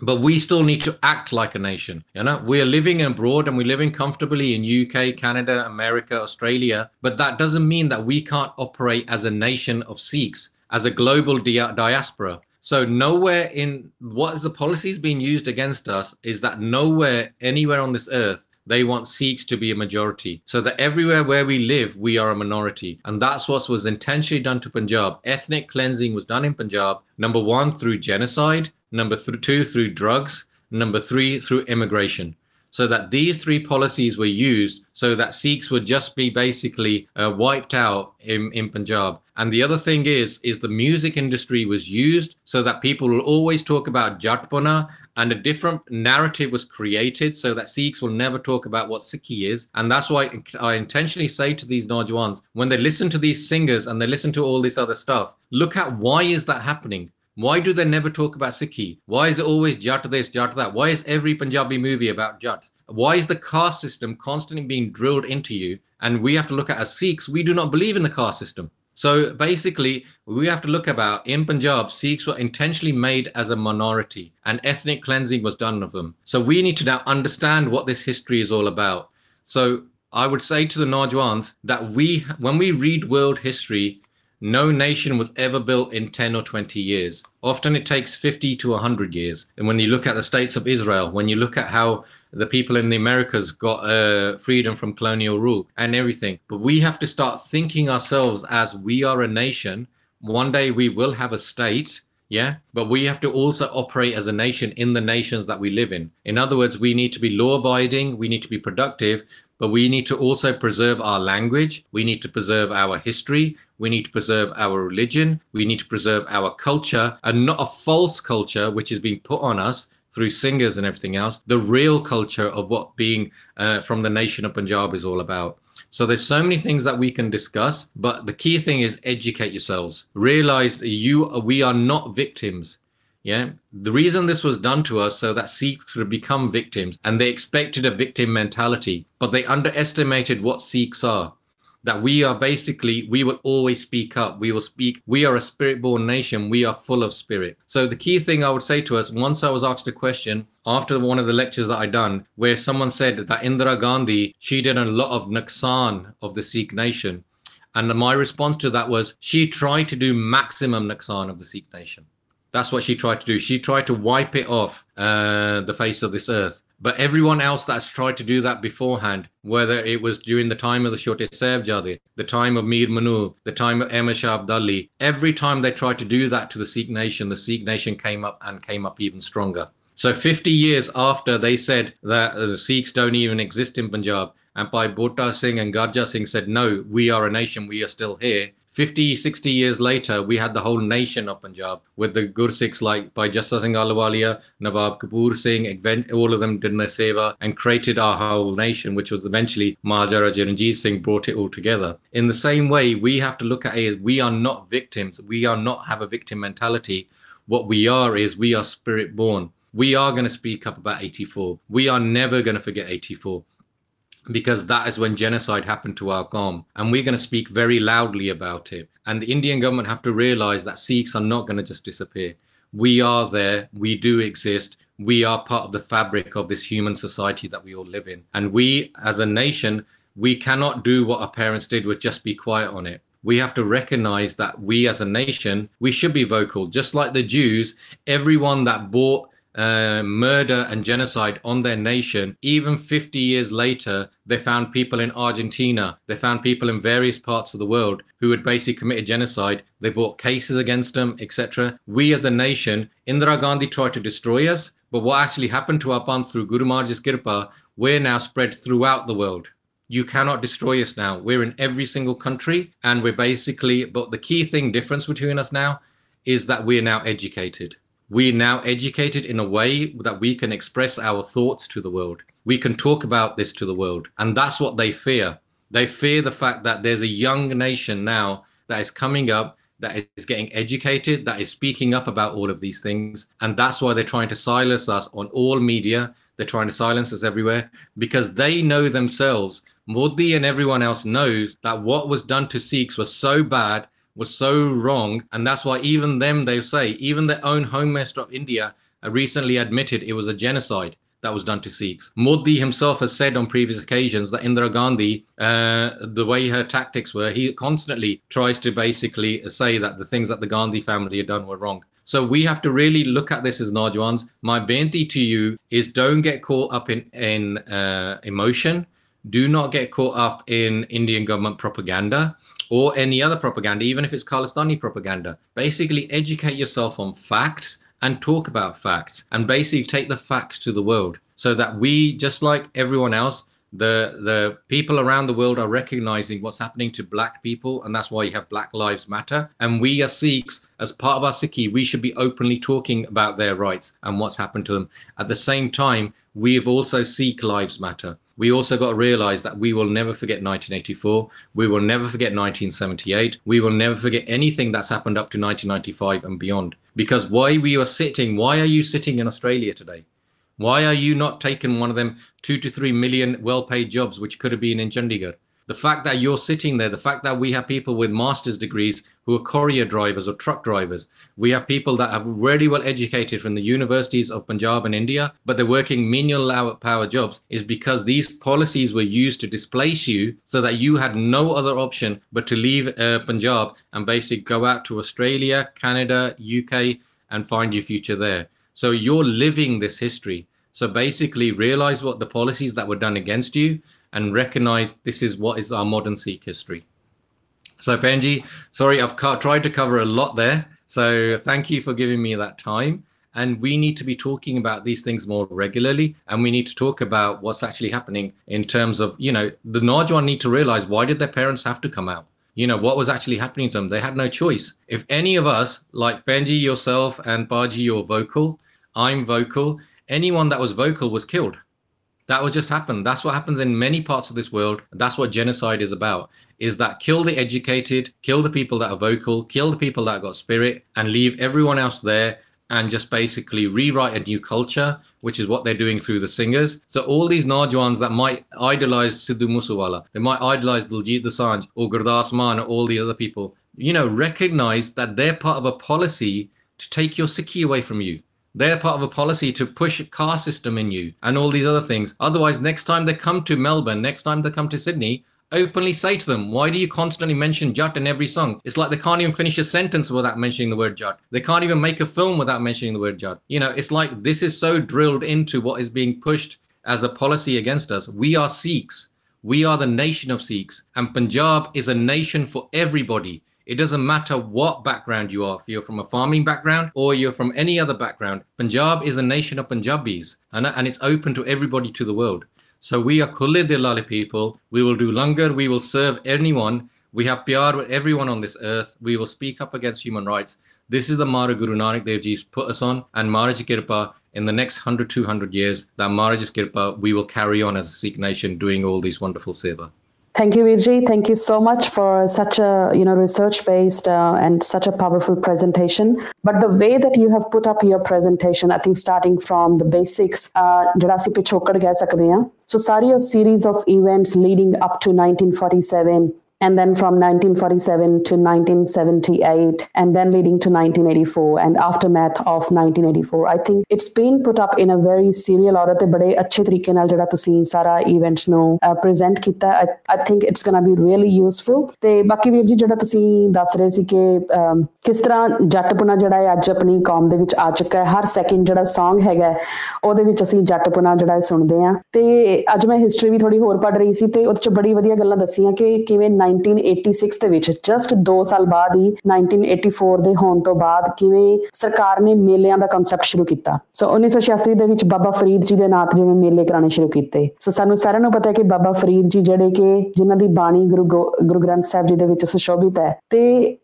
But we still need to act like a nation you know? We're living abroad and we're living comfortably in uk canada america australia but that doesn't mean that we can't operate as a nation of sikhs as a global dia- diaspora. So nowhere in what is the policies being used against us is that nowhere anywhere on this earth they want Sikhs to be a majority so that everywhere where we live, we are a minority. And that's what was intentionally done to Punjab. Ethnic cleansing was done in Punjab, number one, through genocide, number th- two, through drugs, number three, through immigration so that these three policies were used so that Sikhs would just be basically uh, wiped out in, in Punjab. And the other thing is, is the music industry was used so that people will always talk about Jatpana and a different narrative was created so that Sikhs will never talk about what Sikhi is. And that's why I intentionally say to these Najwans, when they listen to these singers and they listen to all this other stuff, look at why is that happening? Why do they never talk about Sikhi? Why is it always Jat this, Jat that? Why is every Punjabi movie about Jat? Why is the caste system constantly being drilled into you? And we have to look at as Sikhs, we do not believe in the caste system. So basically, we have to look about in Punjab, Sikhs were intentionally made as a minority and ethnic cleansing was done of them. So we need to now understand what this history is all about. So I would say to the Najwans that we, when we read world history, no nation was ever built in 10 or 20 years. Often it takes 50 to 100 years. And when you look at the states of Israel, when you look at how the people in the Americas got uh, freedom from colonial rule and everything, but we have to start thinking ourselves as we are a nation one day we will have a state yeah but we have to also operate as a nation in the nations that we live in in other words we need to be law abiding we need to be productive but we need to also preserve our language we need to preserve our history we need to preserve our religion we need to preserve our culture and not a false culture which is being put on us through singers and everything else the real culture of what being uh, from the nation of punjab is all about so there's so many things that we can discuss, but the key thing is educate yourselves. Realize you we are not victims. Yeah. The reason this was done to us so that Sikhs could become victims and they expected a victim mentality, but they underestimated what Sikhs are that we are basically we will always speak up. We will speak we are a spirit born nation. We are full of spirit. So the key thing i would say to us once i was asked a question after one of the lectures that i done where someone said that indira gandhi she did a lot of nuksan of the sikh nation. And my response to that was she tried to do maximum nuksan of the sikh nation that's what she tried to do she tried to wipe it off uh, the face of this earth but everyone else that's tried to do that beforehand, whether it was during the time of the Chote Sahibzade, the time of Mir Manu, the time of Ahmad Shah Abdali, every time they tried to do that to the Sikh nation, the Sikh nation came up and came up even stronger. So 50 years after they said that the Sikhs don't even exist in Punjab, and Bhai Bota Singh and Garja Singh said, no, we are a nation, we are still here. 50, 60 years later, we had the whole nation of Punjab with the Gursikhs like by Jassa Singh Ahluwalia, Nawab Kapoor Singh, all of them did their seva and created our whole nation, which was eventually Maharaja Ranjit Singh brought it all together. In the same way, we have to look at it as we are not victims. We are not have a victim mentality. What we are is we are spirit born. We are going to speak up about 84. We are never going to forget 84 because that is when genocide happened to our Qom. And we're going to speak very loudly about it. And the Indian government have to realize that Sikhs are not going to just disappear. We are there. We do exist. We are part of the fabric of this human society that we all live in. And we, as a nation, we cannot do what our parents did with just be quiet on it. We have to recognize that we as a nation, we should be vocal. Just like the Jews, everyone that bought uh, murder and genocide on their nation. Even 50 years later, they found people in Argentina, they found people in various parts of the world who had basically committed genocide. They brought cases against them, etc. We as a nation, Indira Gandhi tried to destroy us, but what actually happened to our Panth through Guru Maharaj's Kirpa, we're now spread throughout the world. You cannot destroy us now. We're in every single country, and we're basically, but the key thing difference between us now is that we're now educated we're now educated in a way that we can express our thoughts to the world. We can talk about this to the world. And that's what they fear. They fear the fact that there's a young nation now that is coming up, that is getting educated, that is speaking up about all of these things. And that's why they're trying to silence us on all media. They're trying to silence us everywhere because they know themselves, Modi and everyone else knows that what was done to Sikhs was so bad was so wrong. And that's why even them, they say, even their own Home Minister of India recently admitted it was a genocide that was done to Sikhs. Modi himself has said on previous occasions that Indira Gandhi, uh, the way her tactics were, he constantly tries to basically say that the things that the Gandhi family had done were wrong. So we have to really look at this as Najwans. My benti to you is don't get caught up in, in uh, emotion. Do not get caught up in Indian government propaganda or any other propaganda, even if it's Khalistani propaganda. Basically, educate yourself on facts and talk about facts and basically take the facts to the world so that we, just like everyone else, the the people around the world are recognizing what's happening to black people and that's why you have black lives matter and we as sikhs as part of our sikhi we should be openly talking about their rights and what's happened to them at the same time we have also sikh lives matter we also got to realize that we will never forget 1984. We will never forget 1978. We will never forget anything that's happened up to 1995 and beyond. Because why we are sitting, why are you sitting in Australia today? Why are you not taking one of them two to three million well paid jobs, which could have been in Chandigarh? the fact that you're sitting there, the fact that we have people with master's degrees who are courier drivers or truck drivers, we have people that are really well educated from the universities of Punjab and India, but they're working menial power jobs, is because these policies were used to displace you so that you had no other option but to leave uh, Punjab and basically go out to Australia, Canada, UK, and find your future there. So you're living this history. So basically, realize what the policies that were done against you and recognize this is what is our modern Sikh history. So Benji, sorry, I've tried to cover a lot there. So thank you for giving me that time. And we need to be talking about these things more regularly. And we need to talk about what's actually happening in terms of, you know, the Najwan need to realize why did their parents have to come out? You know, what was actually happening to them? They had no choice. If any of us, like Benji, yourself, and Baji, you're vocal, I'm vocal, anyone that was vocal was killed. That was just happened. That's what happens in many parts of this world. That's what genocide is about. Is that kill the educated, kill the people that are vocal, kill the people that got spirit, and leave everyone else there and just basically rewrite a new culture, which is what they're doing through the singers. So all these Najwans that might idolize Sidhu Moosewala, they might idolize Diljit Dosanjh or Gurdas Mann or all the other people, you know, recognize that they're part of a policy to take your Sikhi away from you. They're part of a policy to push caste system in you and all these other things. Otherwise, next time they come to Melbourne, next time they come to Sydney, openly say to them, why do you constantly mention Jat in every song? It's like they can't even finish a sentence without mentioning the word Jat. They can't even make a film without mentioning the word Jat. You know, it's like this is so drilled into what is being pushed as a policy against us. We are Sikhs. We are the nation of Sikhs. And Punjab is a nation for everybody. It doesn't matter what background you are, if you're from a farming background or you're from any other background. Punjab is a nation of Punjabis and, and it's open to everybody to the world. So we are Kulle Dilali people. We will do langar. We will serve anyone. We have pyar with everyone on this earth. We will speak up against human rights. This is the Mara Guru Nanak Dev Ji's put us on. And Maharaj Kirpa, in the next 100, 200 years, that Maharaj Kirpa, we will carry on as a Sikh nation doing all these wonderful seva. Thank you, Virji. Thank you so much for such a you know research-based uh, and such a powerful presentation. But the way that you have put up your presentation, I think starting from the basics, ਜਿਹੜਾ ਅਸੀਂ ਪਿਛੋਕੜ ਕਹਿ ਸਕਦੇ ਹਾਂ so ਸਾਰੀ ਉਹ series of events leading up to 1947 and then from 1947 to 1978 and then leading to 1984 and aftermath of 1984 i think it's been put up in a very serial order ਤੇ ਬੜੇ ਅੱਛੇ ਤਰੀਕੇ ਨਾਲ ਜਿਹੜਾ ਤੁਸੀਂ ਸਾਰਾ ਇਵੈਂਟਸ ਨੂੰ ਪ੍ਰੈਜ਼ੈਂਟ ਕੀਤਾ I think it's gonna be really useful ਤੇ ਬਾਕੀ ਵੀਰ ਜੀ ਜਿਹੜਾ ਤੁਸੀਂ ਦੱਸ ਰਹੇ ਸੀ ਕਿ ਕਿਸ ਤਰ੍ਹਾਂ ਜੱਟਪੁਣਾ ਜਿਹੜਾ ਹੈ ਅੱਜ ਆਪਣੀ ਕੌਮ ਦੇ ਵਿੱਚ ਆ ਚੁੱਕਾ ਹੈ ਹਰ ਸੈਕਿੰਡ ਜਿਹੜਾ Song ਹੈਗਾ ਉਹਦੇ ਵਿੱਚ ਅਸੀਂ ਜੱਟਪੁਣਾ ਜਿਹੜਾ ਸੁਣਦੇ ਆ ਤੇ ਅੱਜ ਮੈਂ ਹਿਸਟਰੀ ਵੀ ਥੋੜੀ ਹੋਰ ਪੜ੍ਹ ਰਹੀ ਸੀ ਤੇ ਉਹਦੇ ਚ ਬੜੀ ਵਧੀਆ ਗੱਲਾਂ ਦੱਸੀਆਂ ਕਿ ਕਿਵੇਂ 1986 ਦੇ ਵਿੱਚ ਜਸਟ 2 ਸਾਲ ਬਾਅਦ ਹੀ 1984 ਦੇ ਹੋਣ ਤੋਂ ਬਾਅਦ ਕਿਵੇਂ ਸਰਕਾਰ ਨੇ ਮੇਲਿਆਂ ਦਾ ਕਨਸੈਪਟ ਸ਼ੁਰੂ ਕੀਤਾ। ਸੋ 1986 ਦੇ ਵਿੱਚ ਬਾਬਾ ਫਰੀਦ ਜੀ ਦੇ ਨਾਂ ਤੇ ਜਿਵੇਂ ਮੇਲੇ ਕਰਾਣੇ ਸ਼ੁਰੂ ਕੀਤੇ। ਸੋ ਸਾਨੂੰ ਸਾਰਿਆਂ ਨੂੰ ਪਤਾ ਹੈ ਕਿ ਬਾਬਾ ਫਰੀਦ ਜੀ ਜਿਹੜੇ ਕਿ ਜਿਨ੍ਹਾਂ ਦੀ ਬਾਣੀ ਗੁਰੂ ਗੁਰੂ ਗ੍ਰੰਥ ਸਾਹਿਬ ਜੀ ਦੇ ਵਿੱਚ ਸੁਸ਼ੋਭਿਤ ਹੈ, ਤੇ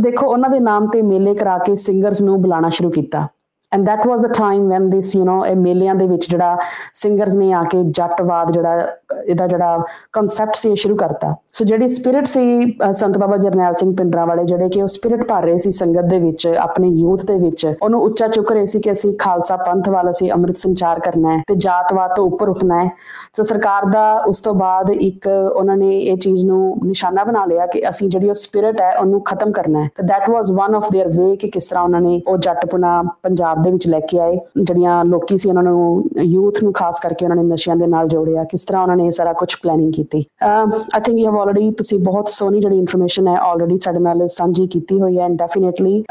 ਦੇਖੋ, ਉਹਨਾਂ ਦੇ ਨਾਮ ਤੇ ਮੇਲੇ ਕਰਾ ਕੇ ਸਿੰਗਰਸ ਨੂੰ ਬੁਲਾਉਣਾ ਸ਼ੁਰੂ ਕੀਤਾ। And that was the time when this, you know, ਇਹ ਮੇਲਿਆਂ ਦੇ ਵਿੱਚ ਜਿਹੜਾ ਸਿੰਗਰਸ ਨੇ ਆ ਕੇ ਜੱਟਵਾਦ ਜਿਹੜਾ, ਇਹਦਾ ਜਿਹੜਾ ਕਨਸੈਪਟ ਸੀ ਸ਼ੁਰੂ ਕਰਤਾ। ਸੋ ਜਿਹੜੀ ਸਪਿਰਿਟ ਸੀ ਸੰਤ ਬਾਬਾ ਜਰਨੈਲ ਸਿੰਘ ਪਿੰਡਰਾ ਵਾਲੇ ਜਿਹੜੇ ਕਿ ਉਹ ਸਪਿਰਿਟ ਭਰ ਰਹੇ ਸੀ ਸੰਗਤ ਦੇ ਵਿੱਚ, ਆਪਣੇ ਯੂਥ ਦੇ ਵਿੱਚ, ਉਹਨੂੰ ਉੱਚਾ ਚੁੱਕ ਰਹੇ ਸੀ ਕਿ ਅਸੀਂ ਖਾਲਸਾ ਪੰਥ ਵਾਲਾ ਸੀ ਅੰਮ੍ਰਿਤ ਸੰਚਾਰ ਕਰਨਾ ਹੈ ਤੇ ਜਾਤਵਾਦ ਤੋਂ ਉੱਪਰ ਉੱਠਣਾ ਹੈ। ਸੋ ਸਰਕਾਰ ਦਾ ਉਸ ਤੋਂ ਬਾਅਦ ਇੱਕ ਉਹਨਾਂ ਨੇ ਇਹ ਚੀਜ਼ ਨੂੰ ਨਿਸ਼ਾਨਾ ਬਣਾ ਲਿਆ ਕਿ ਅਸੀਂ ਜਿਹੜੀ ਉਹ ਸਪਿਰਿਟ ਹੈ, ਉਹਨੂੰ ਖਤਮ ਕਰਨਾ ਹੈ। ਤੇ that was one of their way ਕਿ ਕਿਸ ਤਰ੍ਹਾਂ ਉਹਨਾਂ ਨੇ ਉਹ ਜੱਟਪੁਣਾ ਪੰਜਾਬ ਦੇ ਵਿੱਚ ਲੈ ਕੇ ਆਏ। ਜਿਹੜੀਆਂ ਲੋਕੀ ਸੀ ਉਹਨਾਂ ਨੂੰ ਯੂਥ ਨੂੰ ਖਾਸ ਕਰਕੇ ਉਹਨਾਂ ਨੇ ਨਸ਼ਿਆਂ ਦੇ ਨਾਲ ਜੋੜਿਆ, ਕਿਸ ਤਰ੍ਹਾਂ ਉਹਨਾਂ ਨੇ ਇਹ ਸਾਰਾ ਕੁਝ ਪਲੈਨਿੰਗ ਕੀਤੀ। I think you have already ਤੁਸੀਂ ਬਹੁਤ ਸੋਹਣੀ ਜਿਹੜੀ ਇਨਫੋਰਮੇਸ਼ਨ ਹੈ ਆਲਰੇਡੀ ਸਾਡੇ ਨਾਲ ਸਾਂਝੀ ਕੀਤੀ ਹੋਈ ਹੈ ਐਂਡ ਡੈਫੀਨਿਟਲੀ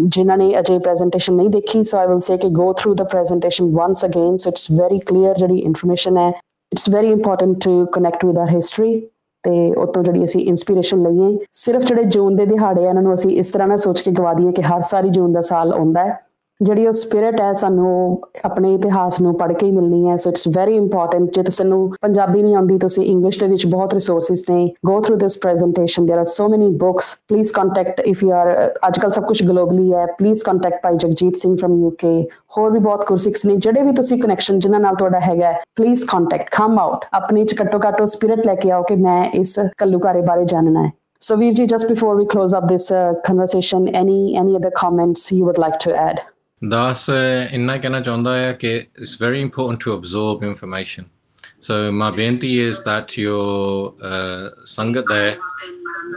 ਜਿਨ੍ਹਾਂ ਨੇ ਅਜੇ ਪ੍ਰੈਜੈਂਟੇਸ਼ਨ ਨਹੀਂ ਦੇਖੀ ਸੋ ਆਈ ਵਿਲ ਸੇ ਕਿ go through the presentation once again so it's very clear ਜਿਹੜੀ ਇਨਫੋਰਮੇਸ਼ਨ ਹੈ it's very important to connect with our history ਤੇ ਉਤੋਂ ਜਿਹੜੀ ਅਸੀਂ ਇਨਸਪੀਰੇਸ਼ਨ ਲਈਏ, ਸਿਰਫ ਜਿਹੜੇ ਜੂਨ ਦੇ ਦਿਹਾੜੇ ਇਹਨਾਂ ਨੂੰ ਅਸੀਂ ਇਸ ਤਰ੍ਹਾਂ ਨਾ ਸੋਚ ਕੇ ਗਵਾ ਦਈਏ ਕਿ ਹਰ ਸਾਰੀ ਜੂਨ ਦਾ ਸਾਲ ਆਉਂਦਾ ਹੈ। ਜਿਹੜੀ ਉਹ ਸਪਿਰਿਟ ਹੈ ਸਾਨੂੰ ਆਪਣੇ ਇਤਿਹਾਸ ਨੂੰ ਪੜ੍ਹ ਕੇ ਹੀ ਮਿਲਣੀ ਹੈ ਸੋ ਇਟਸ ਵੈਰੀ ਇੰਪੋਰਟੈਂਟ ਜੇ ਤੁਹਾਨੂੰ ਪੰਜਾਬੀ ਨਹੀਂ ਆਉਂਦੀ ਤੁਸੀਂ ਇੰਗਲਿਸ਼ ਦੇ ਵਿੱਚ ਬਹੁਤ ਰਿਸੋਰਸਸ ਨੇ go through this presentation there are so many books please contact if you are ਅੱਜਕੱਲ ਸਭ ਕੁਝ ਗਲੋਬਲੀ ਹੈ please contact Bhai Jagjit Singh firm UK ਹੋਰ ਵੀ ਬਹੁਤ ਕੋਰਸਿਕਸ ਨੇ ਜਿਹੜੇ ਵੀ ਤੁਸੀਂ ਕਨੈਕਸ਼ਨ ਜਿਨ੍ਹਾਂ ਨਾਲ ਤੁਹਾਡਾ ਹੈਗਾ ਪਲੀਜ਼ ਕੰਟੈਕਟ ਕਮ ਆਊਟ ਆਪਣੇ ਚ ਘੱਟੋ ਘੱਟ ਉਹ ਸਪਿਰਿਟ ਲੈ ਕੇ ਆਓ ਕਿ ਮੈਂ ਇਸ ਕੱਲੂਕਾਰੇ ਬਾਰੇ ਜਾਣਨਾ ਹੈ So, Virji, just before we close up this uh, conversation, any any other comments you would like to add? Das inna ਕਹਿਣਾ ਚਾਹੁੰਦਾ ਹੈ ਕਿ it's very important to absorb information. So my benti is that your uh, sangat there,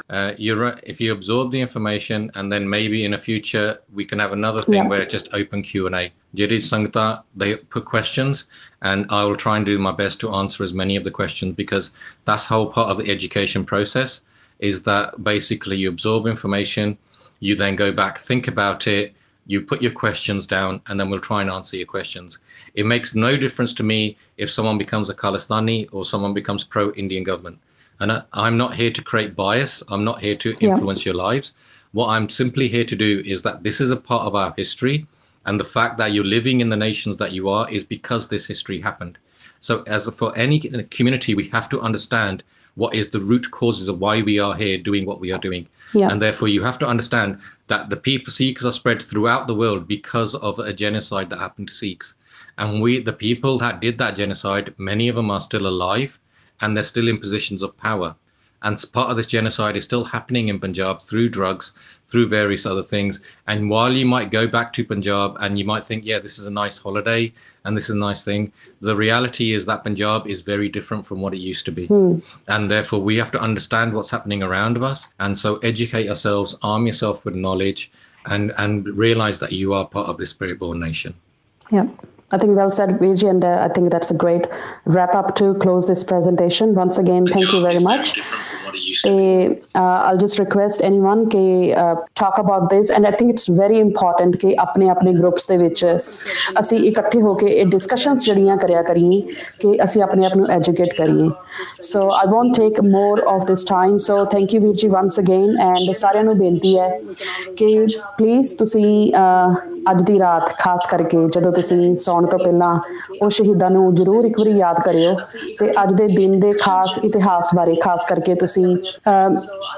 uh, you're if you absorb the information and then maybe in a future we can have another thing yeah. where it's just open Q and A. Jiri sangta they put questions and I will try and do my best to answer as many of the questions because that's whole part of the education process is that basically you absorb information, you then go back, think about it, you put your questions down and then we'll try and answer your questions. It makes no difference to me if someone becomes a Khalistani or someone becomes pro-Indian government. And I, I'm not here to create bias. I'm not here to Yeah. influence your lives. What I'm simply here to do is that this is a part of our history. And the fact that you're living in the nations that you are is because this history happened. So, as for any community, we have to understand what is the root causes of why we are here doing what we are doing. Yeah. And therefore, you have to understand that the people Sikhs are spread throughout the world because of a genocide that happened to Sikhs. And we, the people that did that genocide, many of them are still alive and they're still in positions of power. And part of this genocide is still happening in Punjab through drugs, through various other things. And while you might go back to Punjab and you might think, yeah, this is a nice holiday and this is a nice thing, the reality is that Punjab is very different from what it used to be. Hmm. And therefore, we have to understand what's happening around us. And so, educate ourselves, arm yourself with knowledge, and, and realize that you are part of this spirit born nation. Yeah. I think well said, Virji, and uh, I think that's a great wrap up to close this presentation. Once again, thank you very much. ਤੇ ਆਲ just request anyone ਕਿ talk about this and I think it's very important ਕਿ ਆਪਣੇ ਆਪਣੇ groups ਦੇ ਵਿੱਚ ਅਸੀਂ ਇਕੱਠੇ ਹੋ ਕੇ ਇਹ ਡਿਸਕਸ਼ਨਸ ਜਿਹੜੀਆਂ ਕਰਿਆ ਕਰੀਏ ਕਿ ਅਸੀਂ ਆਪਣੇ ਆਪ ਨੂੰ ਐਜੂਕੇਟ ਕਰੀਏ ਸੋ ਆਈ won't take more of this time so thank you ਵੀਰ ਜੀ ਵਾਂਸ ਅਗੇਨ ਐਂਡ ਸਾਰਿਆਂ ਨੂੰ ਬੇਨਤੀ ਹੈ ਕਿ ਪਲੀਜ਼ ਤੁਸੀਂ ਅਹ, ਅੱਜ ਦੀ ਰਾਤ ਖਾਸ ਕਰਕੇ ਜਦੋਂ ਤੁਸੀਂ ਸੌਣ ਤੋਂ ਪਹਿਲਾਂ ਉਹ ਸ਼ਹੀਦਾਂ ਨੂੰ ਜ਼ਰੂਰ ਇੱਕ ਵਾਰੀ ਯਾਦ ਕਰਿਓ ਤੇ ਅੱਜ ਦੇ ਦਿਨ ਦੇ ਖਾਸ ਇਤਿਹਾਸ ਬਾਰੇ ਖਾਸ ਕਰਕੇ ਤੁਸੀਂ ਅਹ,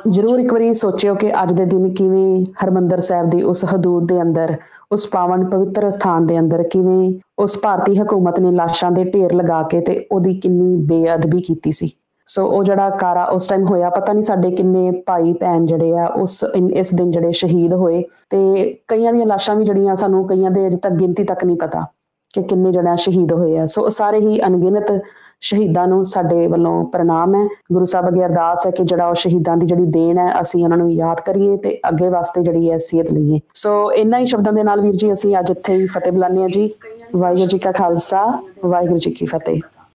ਜ਼ਰੂਰ ਇੱਕ ਵਾਰੀ ਸੋਚਿਓ ਕਿ ਅੱਜ ਦੇ ਦਿਨ ਕਿਵੇਂ ਹਰਮੰਦਰ ਸਾਹਿਬ ਦੀ ਉਸ ਹਦੂਦ ਦੇ ਅੰਦਰ ਉਸ ਪਾਵਨ ਪਵਿੱਤਰ ਸਥਾਨ ਦੇ ਅੰਦਰ ਕਿਵੇਂ ਉਸ ਭਾਰਤੀ ਹਕੂਮਤ ਨੇ ਲਾਸ਼ਾਂ ਦੇ ਢੇਰ ਲਗਾ ਕੇ ਤੇ ਉਹਦੀ ਕਿੰਨੀ ਬੇਅਦਬੀ ਕੀਤੀ ਸੀ। ਸੋ ਉਹ ਜਿਹੜਾ ਕਾਰਾ ਉਸ ਟਾਈਮ ਹੋਇਆ ਪਤਾ ਨਹੀਂ ਸਾਡੇ ਕਿੰਨੇ ਭਾਈ ਭੈਣ ਜਿਹੜੇ ਆ ਉਸ ਇਨ- ਇਸ ਦਿਨ ਜਿਹੜੇ ਸ਼ਹੀਦ ਹੋਏ ਤੇ ਕਈਆਂ ਦੀਆਂ ਲਾਸ਼ਾਂ ਵੀ ਜਿਹੜੀਆਂ ਸਾਨੂੰ ਕਈਆਂ ਦੇ ਅਜੇ ਤੱਕ ਗਿਣਤੀ ਤੱਕ ਨਹੀਂ ਪਤਾ। ਕਿ ਕਿੰਨੇ ਜਣੇ ਸ਼ਹੀਦ ਹੋਏ ਆ। ਸੋ ਉਹ ਸਾਰੇ ਹੀ ਅਣਗਿਣਤ ਸ਼ਹੀਦਾਂ ਨੂੰ ਸਾਡੇ ਵੱਲੋਂ ਪ੍ਰਣਾਮ ਹੈ। ਗੁਰੂ ਸਾਹਿਬ ਅੱਗੇ ਅਰਦਾਸ ਹੈ ਕਿ ਜਿਹੜਾ ਉਹ ਸ਼ਹੀਦਾਂ ਦੀ ਜਿਹੜੀ ਦੇਣ ਹੈ, ਅਸੀਂ ਉਹਨਾਂ ਨੂੰ ਯਾਦ ਕਰੀਏ ਤੇ ਅੱਗੇ ਵਾਸਤੇ ਜਿਹੜੀ ਹੈ ਸਿਹਤ ਲਈਏ। ਸੋ ਇੰਨਾ ਹੀ ਸ਼ਬਦਾਂ ਦੇ ਨਾਲ ਵੀਰ ਜੀ, ਅਸੀਂ ਅੱਜ ਇੱਥੇ ਹੀ ਫਤਿਹ ਬੁਲਾਉਂਦੇ ਹਾਂ ਜੀ। ਵਾਹਿਗੁਰੂ ਜੀ ਕਾ ਖਾਲਸਾ, ਵਾਹਿਗੁਰੂ ਜੀ ਕੀ ਫਤਿਹ।